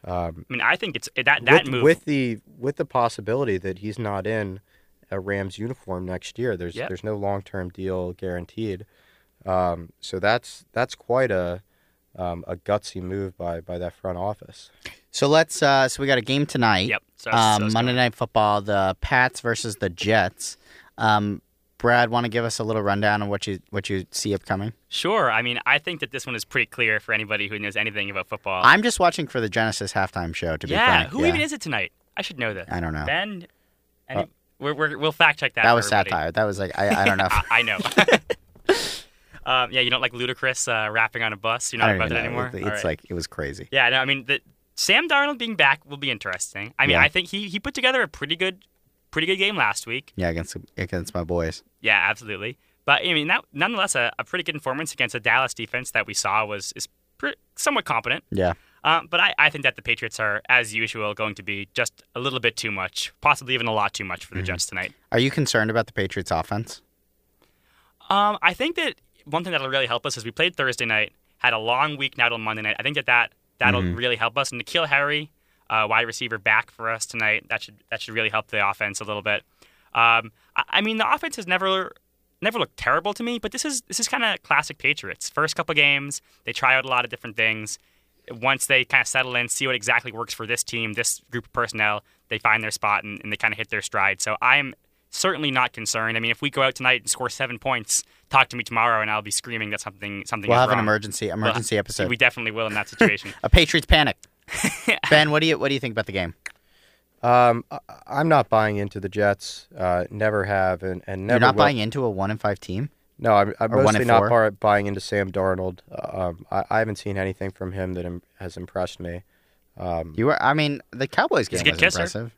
Um, I mean, I think it's that that with, move. with the with the possibility that he's not in a Rams uniform next year. There's Yep. there's no long term deal guaranteed. Um, so that's that's quite a um, a gutsy move by by that front office. So let's. Uh, so we got a game tonight. Yep. So, um, so Monday Night Football, the Pats versus the Jets. Um, Brad, want to give us a little rundown on what you what you see upcoming? Sure. I mean, I think that this one is pretty clear for anybody who knows anything about football. I'm just watching for the Genesis halftime show. To be yeah. frank, Who yeah. even is it tonight? I should know this. I don't know. Ben. Any, Uh, we're, we're, we'll fact check that. That was everybody. satire. That was like I, I don't know. I, I know. um, yeah, you don't like Ludacris uh, rapping on a bus. You're not about that know. anymore. It- All It's right. like it was crazy. Yeah, no, I mean, the, Sam Darnold being back will be interesting. I mean, Yeah. I think he, he put together a pretty good, pretty good game last week. Yeah, against against my boys. Yeah, absolutely. But I mean, that, nonetheless, a, a pretty good performance against a Dallas defense that we saw was is pretty, somewhat competent. Yeah. Um, but I, I think that the Patriots are, as usual, going to be just a little bit too much, possibly even a lot too much for the Mm-hmm. Jets tonight. Are you concerned about the Patriots offense? Um, I think that one thing that'll really help us is we played Thursday night, had a long week now till Monday night. I think that, that that'll Mhm. really help us. And N'Keal Harry, uh, wide receiver, back for us tonight. That should that should really help the offense a little bit. Um, I, I mean, the offense has never never looked terrible to me, but this is this is kind of classic Patriots. First couple games, they try out a lot of different things. Once they kind of settle in, see what exactly works for this team, this group of personnel, they find their spot and, and they kind of hit their stride. So I'm certainly not concerned. I mean, if we go out tonight and score seven points, talk to me tomorrow, and I'll be screaming that something something We'll is have an emergency emergency Well, episode. We definitely will in that situation. a Patriots panic. ben, what do you what do you think about the game? Um, I, I'm not buying into the Jets. Uh, never have, and, and never You're not will. buying into a one and five team. No, I'm, I'm mostly not four? bar- buying into Sam Darnold. Um, I, I haven't seen anything from him that Im- has impressed me. Um, You were. I mean, the Cowboys game a was kisser. impressive.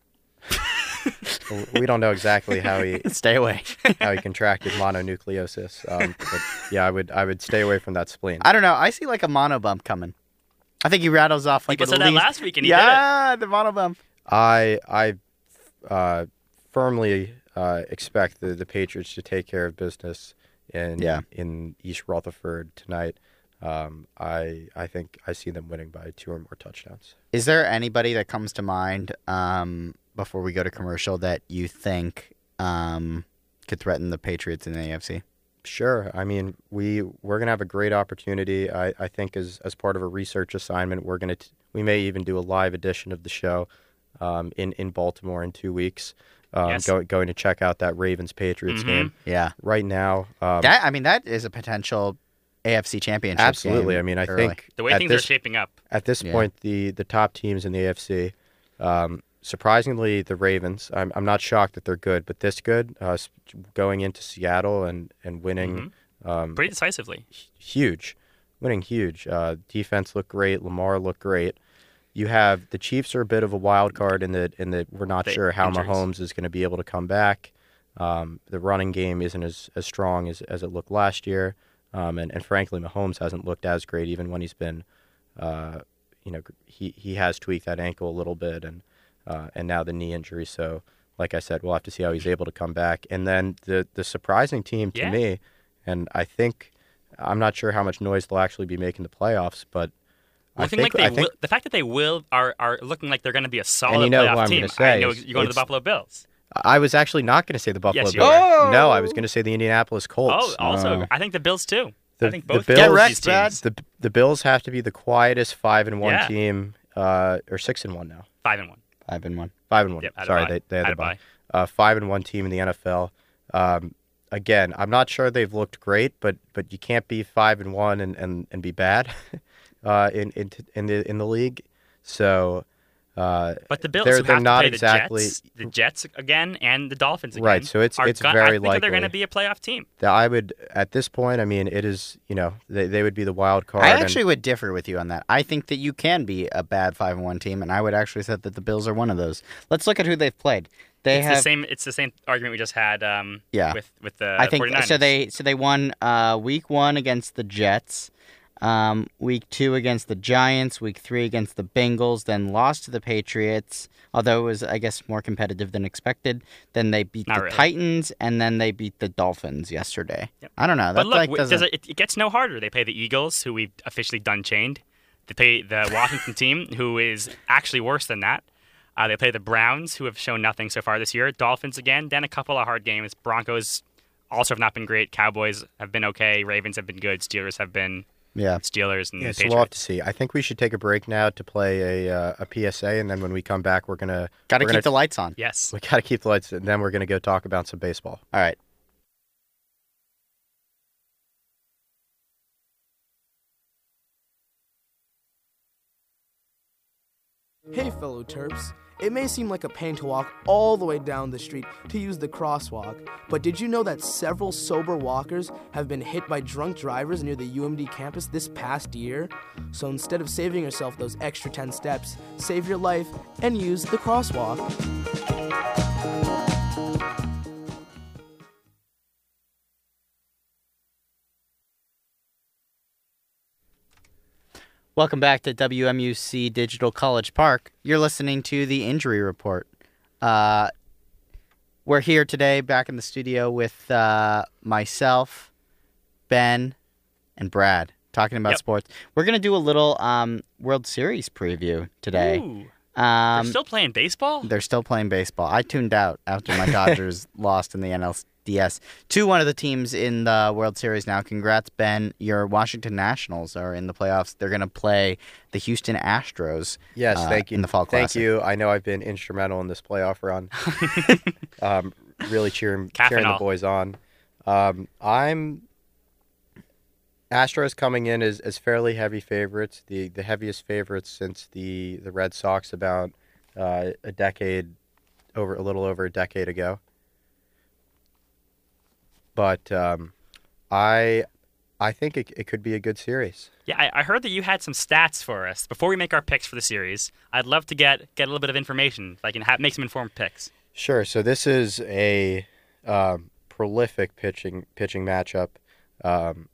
we don't know exactly how he Stay away. how he contracted mononucleosis. Um, but yeah, I would I would stay away from that spleen. I don't know. I see like a mono bump coming. I think he rattles off like People at said that least- last week, and he did it. yeah, the mono bump. I I uh, firmly uh, expect the, the Patriots to take care of business in Yeah. in East Rutherford tonight. Um, I I think I see them winning by two or more touchdowns. Is there anybody that comes to mind um, before we go to commercial that you think um, could threaten the Patriots in the AFC? Sure. I mean, we we're gonna have a great opportunity. I, I think as as part of a research assignment, we're gonna t- we may even do a live edition of the show um, in in Baltimore in two weeks. Um, Yes. go, going to check out that Ravens Patriots Mhm. game Yeah, right now. Um, that I mean that is a potential AFC championship. absolutely. game I mean, I early. think The way things this, are shaping up. at this Yeah. point, the the top teams in the AFC, um, surprisingly, the Ravens. I'm I'm not shocked that they're good, but this good, uh, going into Seattle and and winning. Um, Pretty decisively. huge, winning huge. Uh, defense looked great. Lamar looked great. You have the Chiefs are a bit of a wild card in that in that we're not The sure how injuries. Mahomes is going to be able to come back. Um, the running game isn't as, as strong as, as it looked last year, um, and and frankly, Mahomes hasn't looked as great even when he's been, uh, you know, he he has tweaked that ankle a little bit, and uh, and now the knee injury. So, like I said, we'll have to see how he's able to come back. And then the the surprising team to Yeah. me, and I think I'm not sure how much noise they'll actually be making the playoffs, but I think like they I think will, the fact that they will are, are looking like they're going to be a solid you know playoff team. I know you're going to the Buffalo Bills. I was actually not going to say the Buffalo Yes, Bills. were. No, I was going to say the Indianapolis Colts. Oh, also, Oh. I think the Bills too. The- I think the both Bills- Get wrecked, Brad. the the Bills have to be the quietest five and one Yeah. team, uh, or six and one now. Five and one. Five and one. Five and one. Yep, Sorry, they, they had Had a bye. bye. Uh, five and one team in the NFL. Um, again, I'm not sure they've looked great, but but you can't be five and one and, and, and be bad uh, in in in the in the league. So Uh, But the Bills They're- they're have not to play exactly- the Jets, the Jets again, and the Dolphins again. Right, so it's- are it's gon- very I think that they're going to be a playoff team. that I would at this point. I mean, it is you know they, they would be the wild card. I and- actually would differ with you on that. I think that you can be a bad five and one team, and I would actually say that the Bills are one of those. Let's look at who they've played. They It's have the same. It's the same argument we just had. Um, Yeah. With with the I think 49ers. so. They so they won uh, week one against the Jets, um, week two against the Giants, week three against the Bengals, then lost to the Patriots. Although it was, I guess, more competitive than expected. Then they beat Not the really. Titans, and then they beat the Dolphins yesterday. Yep. I don't know. That But look, like doesn't. it, it, it gets no harder. They play the Eagles, who we've officially done chained. They play the Washington team, who is actually worse than that. Uh, they play the Browns, who have shown nothing so far this year. Dolphins again, then a couple of hard games. Broncos also have not been great. Cowboys have been okay. Ravens have been good. Steelers have been yeah. Steelers and Yeah, so we'll have to see. I think we should take a break now to play a uh, a PSA, and then when we come back, we're gonna Got to we're keep gonna, the lights on. yes. we gotta keep the lights, and then we're gonna go talk about some baseball. All right. Hey, fellow Terps. It may seem like a pain to walk all the way down the street to use the crosswalk, but did you know that several sober walkers have been hit by drunk drivers near the UMD campus this past year? So instead of saving yourself those extra 10 steps, save your life and use the crosswalk. Welcome back to WMUC Digital College Park. You're listening to the injury report. Uh, we're here today back in the studio with uh, myself, Ben, and Brad talking about Yep. sports. We're going to do a little um, World Series preview today. Ooh, Um, they're still playing baseball. they're still playing baseball. I tuned out after my Dodgers lost in the NLDS to one of the teams in the World Series now. Congrats, Ben. Your Washington Nationals are in the playoffs. They're going to play the Houston Astros. Yes, uh, thank you. In the Fall Thank Classic. you. I know I've been instrumental in this playoff run. um, really cheering Calf cheering the boys on. Um, I'm Astros coming in as, as fairly heavy favorites, the the heaviest favorites since the the Red Sox about uh, a decade over a little over a decade ago. But um, I I think it, it could be a good series. Yeah, I, I heard that you had some stats for us before we make our picks for the series. I'd love to get get a little bit of information, if I can ha- make some informed picks. Sure. So this is a um, prolific pitching pitching matchup. Um,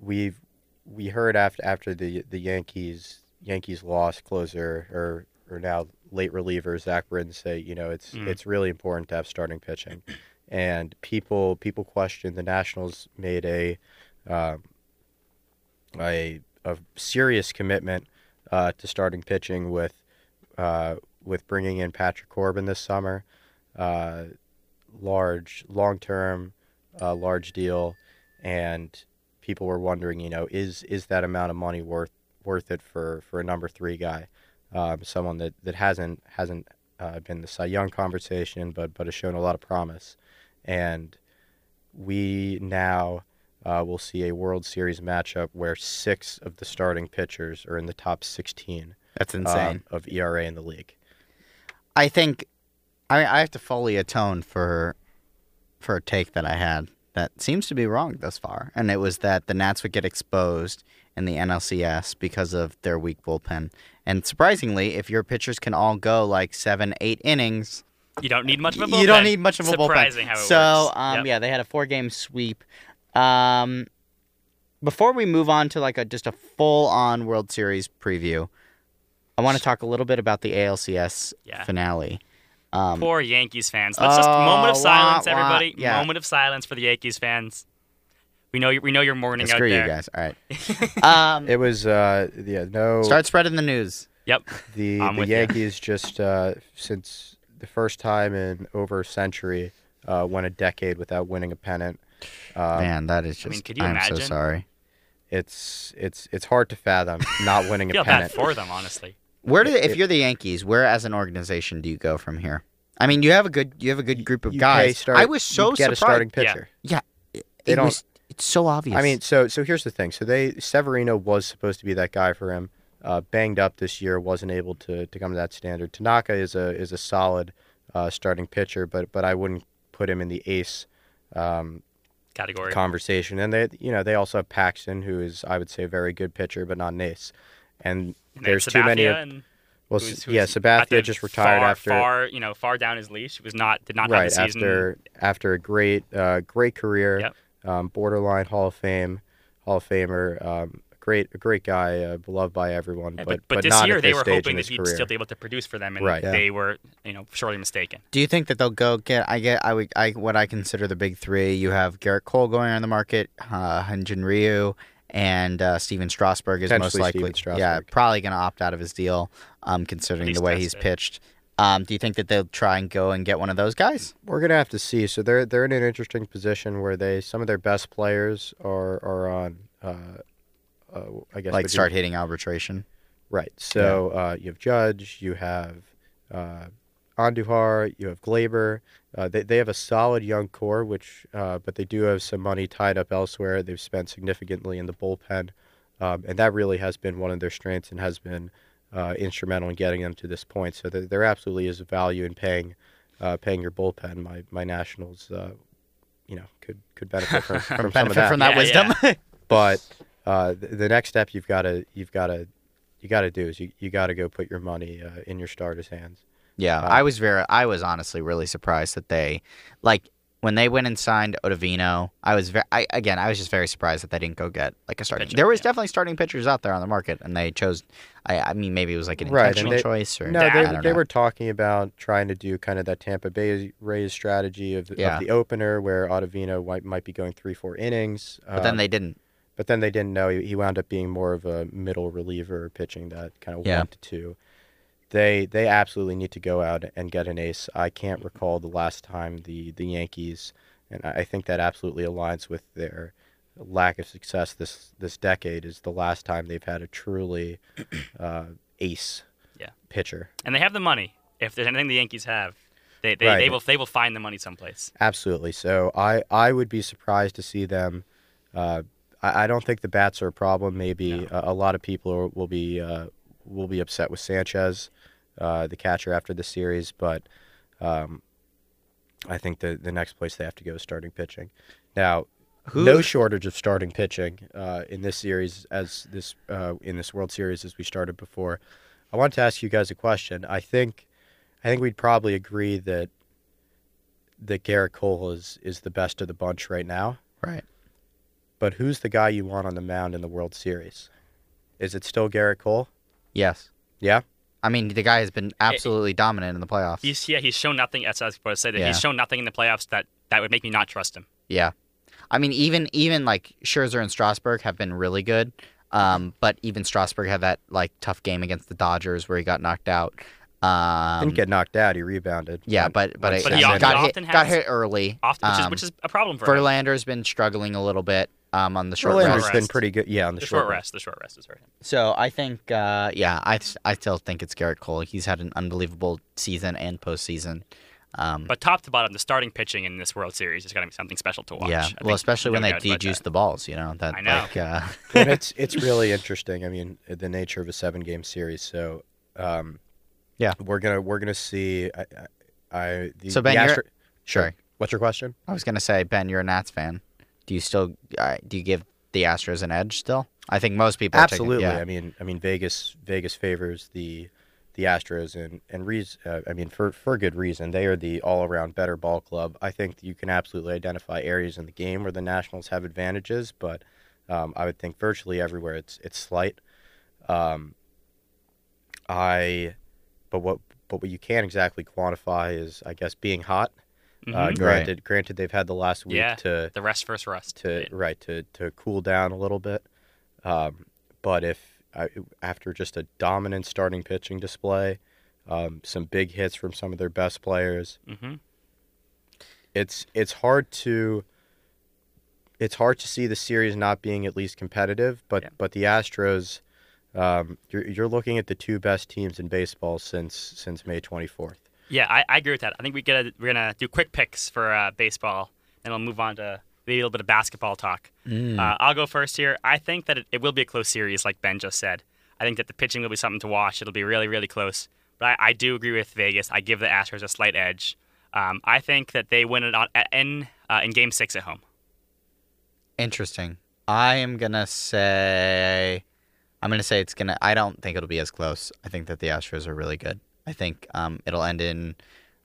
we've we heard after after the the Yankees Yankees lost closer or or now late reliever Zach Britton say you know it's Mm. it's really important to have starting pitching, and people people question the Nationals made a um, a a serious commitment uh, to starting pitching with uh, with bringing in Patrick Corbin this summer. Uh, large, long term, uh, large deal, and people were wondering, you know, is is that amount of money worth worth it for, for a number three guy, um, someone that, that hasn't hasn't uh, been the Cy Young conversation, but but has shown a lot of promise, and we now. Uh, will see a World Series matchup where six of the starting pitchers are in the top 16 That's um, insane. of ERA in the league. I think I, I have to fully atone for for a take that I had that seems to be wrong thus far, and it was that the Nats would get exposed in the NLCS because of their weak bullpen. And surprisingly, if your pitchers can all go like seven, eight innings, You don't need much of a bullpen. you don't need much of a Surprising bullpen. how it so, works. um, Yep. yeah, they had a four-game sweep. Um, before we move on to like a just a full-on World Series preview, I want to talk a little bit about the ALCS Yeah. finale. Um, Poor Yankees fans. Let's just moment of Oh, silence, wah, wah. everybody. Yeah. Moment of silence for the Yankees fans. We know you- we know you're mourning Yeah, out screw there. you guys. All right. Um, It was uh, yeah no start spreading the news. Yep. The I'm the with ya. Yankees just uh, since the first time in over a century uh, went a decade without winning a pennant. Uh, Man, that is just. I mean, could you I'm so sorry. It's it's it's hard to fathom not winning a feel bad pennant. for them, honestly. Where do It- if you're the Yankees, where as an organization do you go from here? I mean, you have a good you have a good group of You guys. pay start- I was so you get a surprised. starting Yeah. pitcher. Yeah, it, They it don't- was. It's so obvious. I mean, so so here's the thing. So they Severino was supposed to be that guy for him. Uh, banged up this year, wasn't able to, to come to that standard. Tanaka is a is a solid uh, starting pitcher, but but I wouldn't put him in the ace um, Category. conversation. And they you know they also have Paxton, who is I would say a very good pitcher, but not an ace. And And there's then too many. Of, and well, who's- who's yeah, at Sabathia just retired far, after far, you know, far down his leash. Was not did not have right the season. after after a great uh, great career, Yep. um, borderline Hall of Fame, Hall of Famer, um, great a great guy, uh, beloved by everyone. Yeah, but but, but, this not year at they this were stage hoping in that his he'd career. still be able to produce for them, and Right. they were, you know, sorely mistaken. Do you think that they'll go get? I get. I would. I what I consider the big three. You have Gerrit Cole going on the market, uh, Hyunjin Ryu, and uh, Stephen Strasburg is most likely. Stephen Yeah, probably going to opt out of his deal, um, considering the way he's it. pitched. Um, do you think that they'll try and go and get one of those guys? We're gonna have to see. So they're they're in an interesting position where they some of their best players are are on. Uh, uh, I guess Like start hitting arbitration. Right. So uh, you have Judge, you have uh, Andujar, you have Gleyber. Uh, they they have a solid young core, which uh, but they do have some money tied up elsewhere. They've spent significantly in the bullpen, um, and that really has been one of their strengths and has been uh, instrumental in getting them to this point. So there, there absolutely is a value in paying uh, paying your bullpen. My my Nationals, uh, you know, could could benefit from, from some of Benefit that from that Yeah, wisdom. but uh, the, the next step you've got to you've got to you got to do is you, you got to go put your money uh, in your starters' hands. Yeah, Uh, I was very, I was honestly really surprised that they, like, when they went and signed Ottavino. I was very, I, again, I was just very surprised that they didn't go get like a starting. Pitcher, there was yeah. definitely starting pitchers out there on the market, and they chose. I, I mean, maybe it was like an Right, intentional they- choice or No, Yeah, they, I don't they know. were talking about trying to do kind of that Tampa Bay Rays strategy of, Yeah. of the opener, where Ottavino might, might be going three four innings. but then um, they didn't. But then they didn't know he, he wound up being more of a middle reliever, pitching that kind of Yeah. one to two. They they absolutely need to go out and get an ace. I can't recall the last time the the Yankees, and I I think that absolutely aligns with their lack of success this this decade. Is the last time they've had a truly uh, ace Yeah. pitcher. And they have the money. If there's anything the Yankees have, they they, Right. they will they will find the money someplace. Absolutely. So I, I would be surprised to see them. Uh, I, I don't think the bats are a problem. Maybe No. a, a lot of people are, will be uh, will be upset with Sanchez, uh, the catcher after the series, but um, I think the the next place they have to go is starting pitching. Now, Who- no shortage of starting pitching uh, in this series as this uh, in this World Series as we started before. I wanted to ask you guys a question. I think I think we'd probably agree that that Gerrit Cole is is the best of the bunch right now. Right. But who's the guy you want on the mound in the World Series? Is it still Gerrit Cole? Yes. Yeah. I mean, the guy has been absolutely dominant in the playoffs. He's yeah he's shown nothing. As I was supposed to say that Yeah. he's shown nothing in the playoffs that that would make me not trust him. Yeah, I mean, even even like Scherzer and Strasburg have been really good, um, but even Strasburg had that like tough game against the Dodgers where he got knocked out. Um, Didn't get knocked out. He rebounded. yeah, One- but but, it, But second. he often- got hit often got hit early. Often, which, is, Um, which is a problem for him. Verlander's been struggling a little bit um, on the short Verlander's rest. rest. been pretty good. Yeah, on the, The short rest, the short rest has hurt him. So I think, uh, yeah, I I still think it's Gerrit Cole. He's had an unbelievable season and postseason. Um, But top to bottom, the starting pitching in this World Series is going to be something special to watch. yeah, I well, especially when they doubt dejuice that. the balls. You know that I know. like uh, and it's it's really interesting. I mean, the nature of a seven game series. So, um, Yeah. we're gonna we're gonna see. I, I, I the, So, Ben, the you're- Astro- Sure. What's your question? I was gonna say, Ben, you're a Nats fan. Do you still uh, do you give the Astros an edge still? I think most people are taking- Absolutely. yeah. I mean, I mean, Vegas Vegas favors the the Astros and and reason, uh, I mean, for for good reason. They are the all around better ball club. I think you can absolutely identify areas in the game where the Nationals have advantages, but um, I would think virtually everywhere it's it's slight. Um, I, but what but what you can't exactly quantify is, I guess, being hot. Uh, Mhm. granted, granted, they've had the last week Yeah. to the rest first rust. to right to to cool down a little bit. Um, but if I, after just a dominant starting pitching display, um, some big hits from some of their best players, hmm it's it's hard to it's hard to see the series not being at least competitive. But Yeah. but the Astros, um, you're you're looking at the two best teams in baseball since since May 24th. Yeah, I, I agree with that. I think we get we're gonna do quick picks for uh, baseball, and we'll move on to maybe a little bit of basketball talk. Mm. Uh, I'll go first here. I think that it, it will be a close series, like Ben just said. I think that the pitching will be something to watch. It'll be really, really close. But I, I do agree with Vegas. I give the Astros a slight edge. Um, I think that they win it on, in uh, in Game Six at home. Interesting. I am gonna say, I'm gonna say it's gonna. I don't think it'll be as close. I think that the Astros are really good. I think um, it'll end in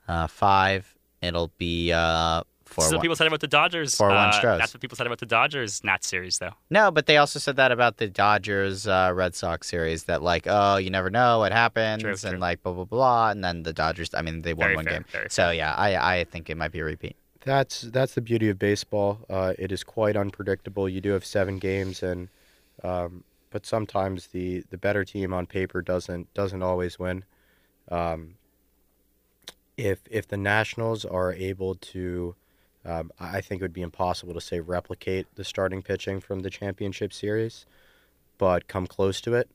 uh, five. It'll be uh, four. So one. people said about the Dodgers. Four one uh, Stros. That's what people said about the Dodgers Nats series, though. No, but they also said that about the Dodgers uh, Red Sox series. That like, oh, you never know what happens, True, and true. like blah blah blah, and then the Dodgers. I mean, they won Very one fair, game. very So yeah, I I think it might be a repeat. That's that's the beauty of baseball. Uh, it is quite unpredictable. You do have seven games, and um, but sometimes the, the better team on paper doesn't doesn't always win. Um, if if the Nationals are able to, um, I think it would be impossible to say replicate the starting pitching from the championship series, but come close to it.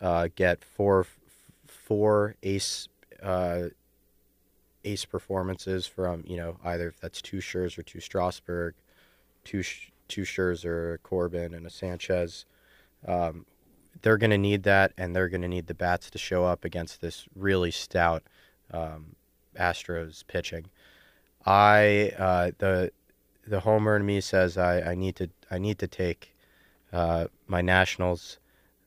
Uh, get four four ace uh, ace performances from you know either if that's two Scherzer, two Strasburg, two two Scherzer, Corbin, and a Sanchez. Um, they're going to need that, and they're going to need the bats to show up against this really stout um, Astros pitching. I uh, the the homer in me says I, I need to I need to take uh, my Nationals.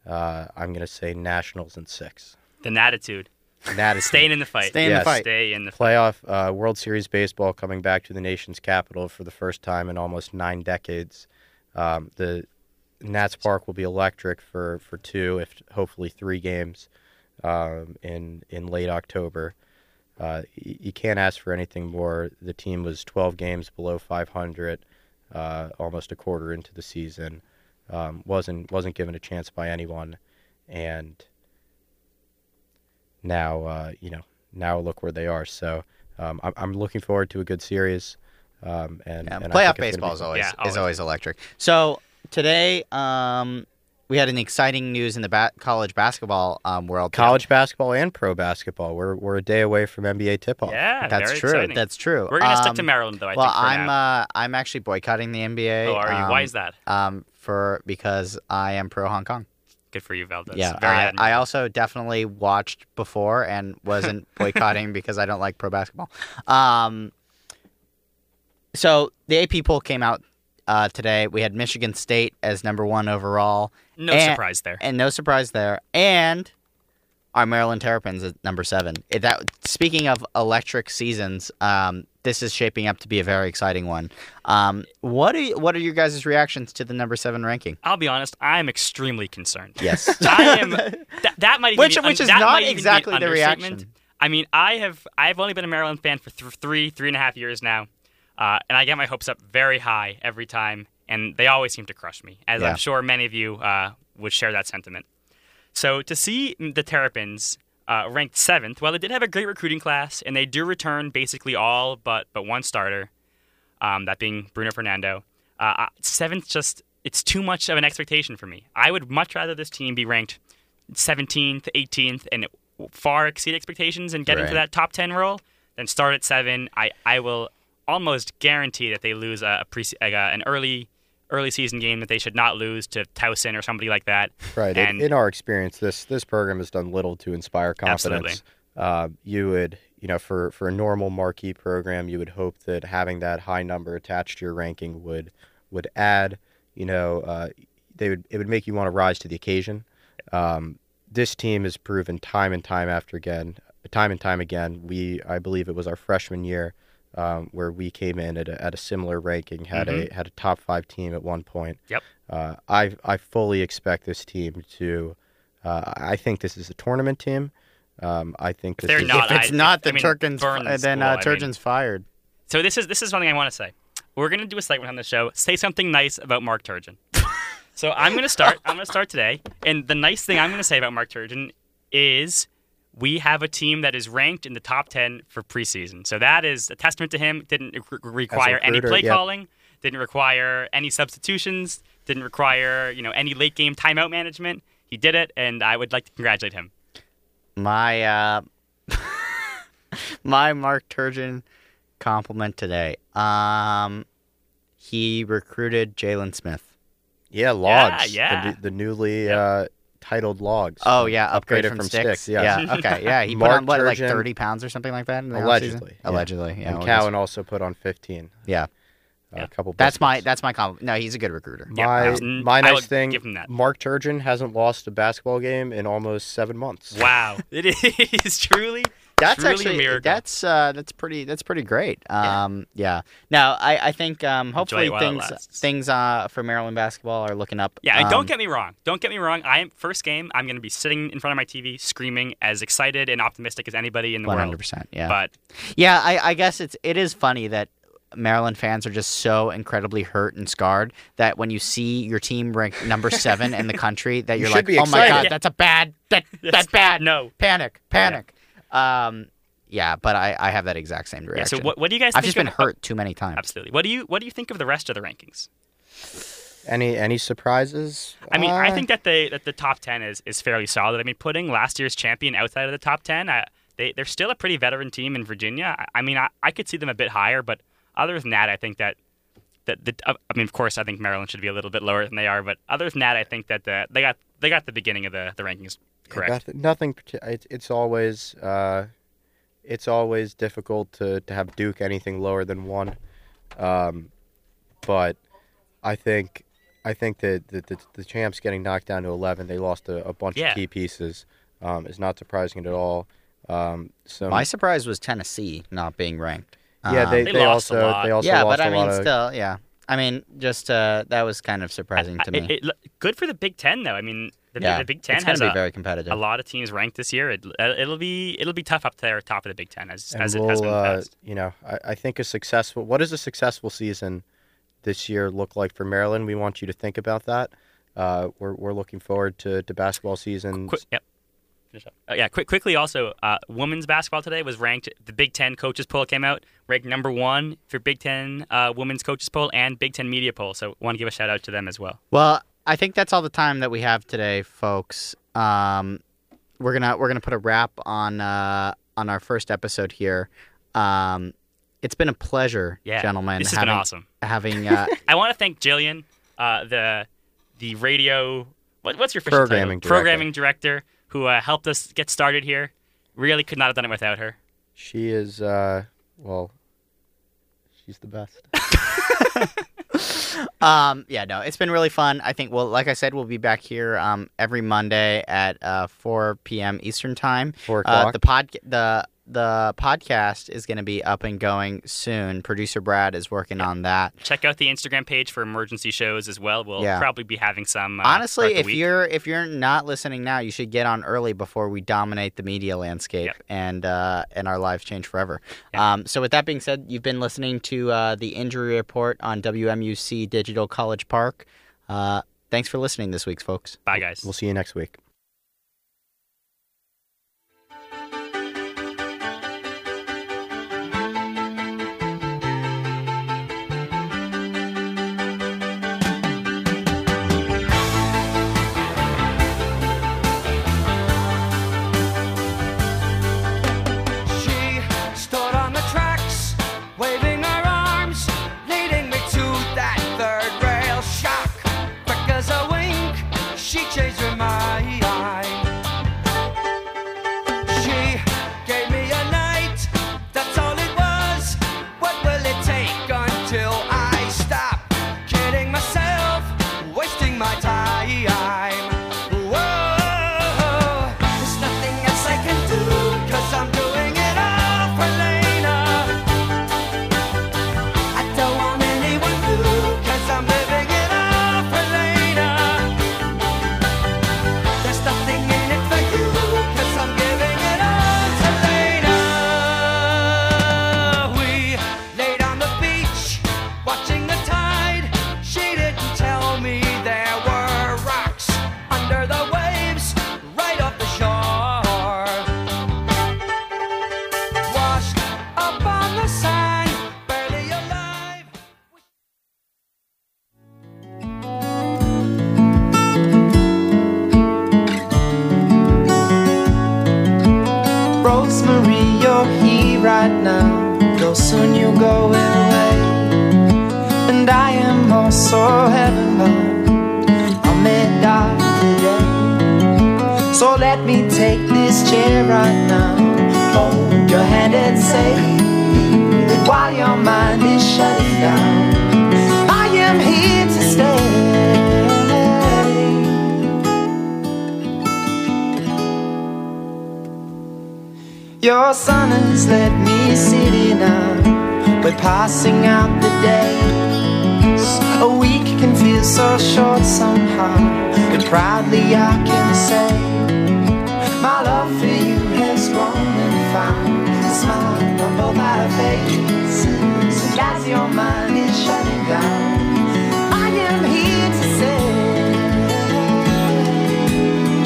Uh, I'm going to say Nationals in six. The attitude. And that is Staying in the fight. Stay in Yes. the fight. Stay in the playoff uh, World Series baseball coming back to the nation's capital for the first time in almost nine decades. Um, the Nats Park will be electric for, for two, if hopefully three games um, in in late October. Uh, y- you can't ask for anything more. The team was 12 games below 500, uh, almost a quarter into the season. Um, wasn't wasn't given a chance by anyone, and now uh, you know now look where they are. So um, I'm, I'm looking forward to a good series. Um, and, Yeah, and I playoff gonna baseball be- is always Yeah, is always. always electric. So today, um, we had an exciting news in the ba- college basketball um, world. college basketball and pro basketball. We're we're a day away from NBA tip off. Yeah, That's very true. exciting. That's true. We're gonna stick to Um, Maryland, though. I well, think for I'm now. uh, I'm actually boycotting the NBA. oh, are you? Why um, is that? Um, for because I am pro Hong Kong. Good for you, Valdez. yeah, Very I. I also definitely watched before and wasn't boycotting because I don't like pro basketball. Um, so the AP poll came out uh, today. We had Michigan State as number one overall, no and- surprise there. and no surprise there. And our Maryland Terrapins at number seven. It- that speaking of electric seasons, um, this is shaping up to be a very exciting one. Um, what are what are your guys' reactions to the number seven ranking? I'll be honest. I'm extremely concerned. Yes, I am. That, that might even Which- be, which is not might even be an exactly the reaction. I mean, I have. I've only been a Maryland fan for th- three, three and a half years now, uh, and I get my hopes up very high every time, and they always seem to crush me. As Yeah. I'm sure many of you uh, would share that sentiment. So to see the Terrapins uh, ranked seventh, well, they did have a great recruiting class, and they do return basically all but but one starter, um, that being Bruno Fernando. Uh, seventh, just it's too much of an expectation for me. I would much rather this team be ranked 17th, 18th, and far exceed expectations and get into that top 10 role than start at seven. I, I will almost guarantee that they lose a, a pre, like a, an early early season game that they should not lose to Towson or somebody like that. Right. And- in our experience, this this program has done little to inspire confidence. Uh, you would, you know, for for a normal marquee program, you would hope that having that high number attached to your ranking would would add, you know, uh, they would it would make you want to rise to the occasion. Um, this team has proven time and time after again, time and time again. We, I believe, it was our freshman year um, where we came in at a, at a similar ranking, had a had a top five team at one point. Yep. Uh, I I fully expect this team to. Uh, I think this is a tournament team. Um, I think this they're is not, if it's I- not the I mean, Turkins, burn the then school, uh, I mean. Fired. So this is this is something I want to say. We're gonna do a segment on the show. Say something nice about Mark Turgeon. so I'm gonna start. I'm gonna start today. And the nice thing I'm gonna say about Mark Turgeon is we have a team that is ranked in the top ten for preseason. So that is a testament to him. Didn't re- require any play yep. calling. Didn't require any substitutions. Didn't require you know any late game timeout management. He did it, and I would like to congratulate him. My uh, my Mark Turgeon compliment today. Um, he recruited Jalen Smith. yeah, Logs, yeah. the, the newly uh, titled logs. Oh yeah, upgrade upgraded from, from sticks. sticks, yeah. yeah. Okay. Yeah. He put on what, like thirty pounds or something like that. In the Allegedly, offseason? yeah. Allegedly. Yeah. and well, Cowan also put on 15. Yeah. Uh, A couple. That's my that's my compliment. No, he's a good recruiter. Yeah, my mm, my nice thing. give him that. Mark Turgeon hasn't lost a basketball game in almost seven months. Wow, it is truly That's truly actually a miracle. that's uh, that's pretty that's pretty great. Um, yeah. Now I, I think um, hopefully it while it things things uh, for Maryland basketball are looking up. Yeah, and Um, don't get me wrong. Don't get me wrong. I am first game. I'm going to be sitting in front of my TV, screaming, as excited and optimistic as anybody in the one world. hundred percent. Yeah. But Yeah, I, I guess it's it is funny that Maryland fans are just so incredibly hurt and scarred that when you see your team ranked number seven in the country, that You you're should like, oh my god, excited." that's a bad that Yes. that's bad. No. panic, panic. Um, yeah, but I, I have that exact same yeah. reaction. So what, what do you guys? I've think just been of, hurt too many times. Absolutely. What do you What do you think of the rest of the rankings? Any any surprises? I mean, I Uh, think that they that the top ten is, is fairly solid. I mean, putting last year's champion outside of the top ten, I, they they're still a pretty veteran team in Virginia. I, I mean, I, I could see them a bit higher, but other than that, I think that that the uh, I mean, of course, I think Maryland should be a little bit lower than they are, but other than that, I think that the, they got they got the beginning of the, the rankings correct. Nothing. nothing it's, it's always uh, it's always difficult to, to have Duke anything lower than one, um, but I think I think that the, the, the champs getting knocked down to eleven, they lost a, a bunch Yeah. of key pieces. Um, is not surprising at all. Um, so My surprise was Tennessee not being ranked. yeah, Um, they, They they lost a also lot. they also yeah, lost but I a mean, lot of still, yeah. I mean, just uh, that was kind of surprising to I- me. it- it- good for the Big Ten, though. I mean, the, yeah, the Big Ten it's going has to be a, very competitive. a lot of teams ranked this year. It, it'll be it'll be tough up there, top of the Big Ten, as and as it we'll, has been in uh, you know, I, I think a successful. What does a successful season this year look like for Maryland? We want you to think about that. Uh, we're we're looking forward to, to basketball season. Quick, yep. Finish up. Uh, yeah, quick, quickly. Also, uh, women's basketball today was ranked. The Big Ten coaches poll came out, ranked number one for Big Ten uh, women's coaches poll and Big Ten media poll. So, want to give a shout out to them as well. Well, I think that's all the time that we have today, folks. Um, we're gonna we're gonna put a wrap on uh, on our first episode here. Um, it's been a pleasure, Yeah, gentlemen. this has having, been awesome. Having uh, I want to thank Jillian, uh, the the radio. What, what's your official Programming title? director. Programming director, who uh, helped us get started here. Really could not have done it without her. She is uh, well, she's the best. um, yeah, no, it's been really fun. I think, well, like I said, we'll be back here um, every Monday at uh, 4 p.m. Eastern time. Four Uh, o'clock. the pod the the podcast is going to be up and going soon. Producer Brad is working on that. Check out the Instagram page for emergency shows as well. We'll Yeah. probably be having some. Uh, Honestly, the if week. you're if you're not listening now, you should get on early before we dominate the media landscape Yep. and uh, and our lives change forever. Yeah. Um, so with that being said, you've been listening to uh, the injury report on WMUC Digital College Park. Uh, thanks for listening this week, folks. bye guys. We'll see you next week.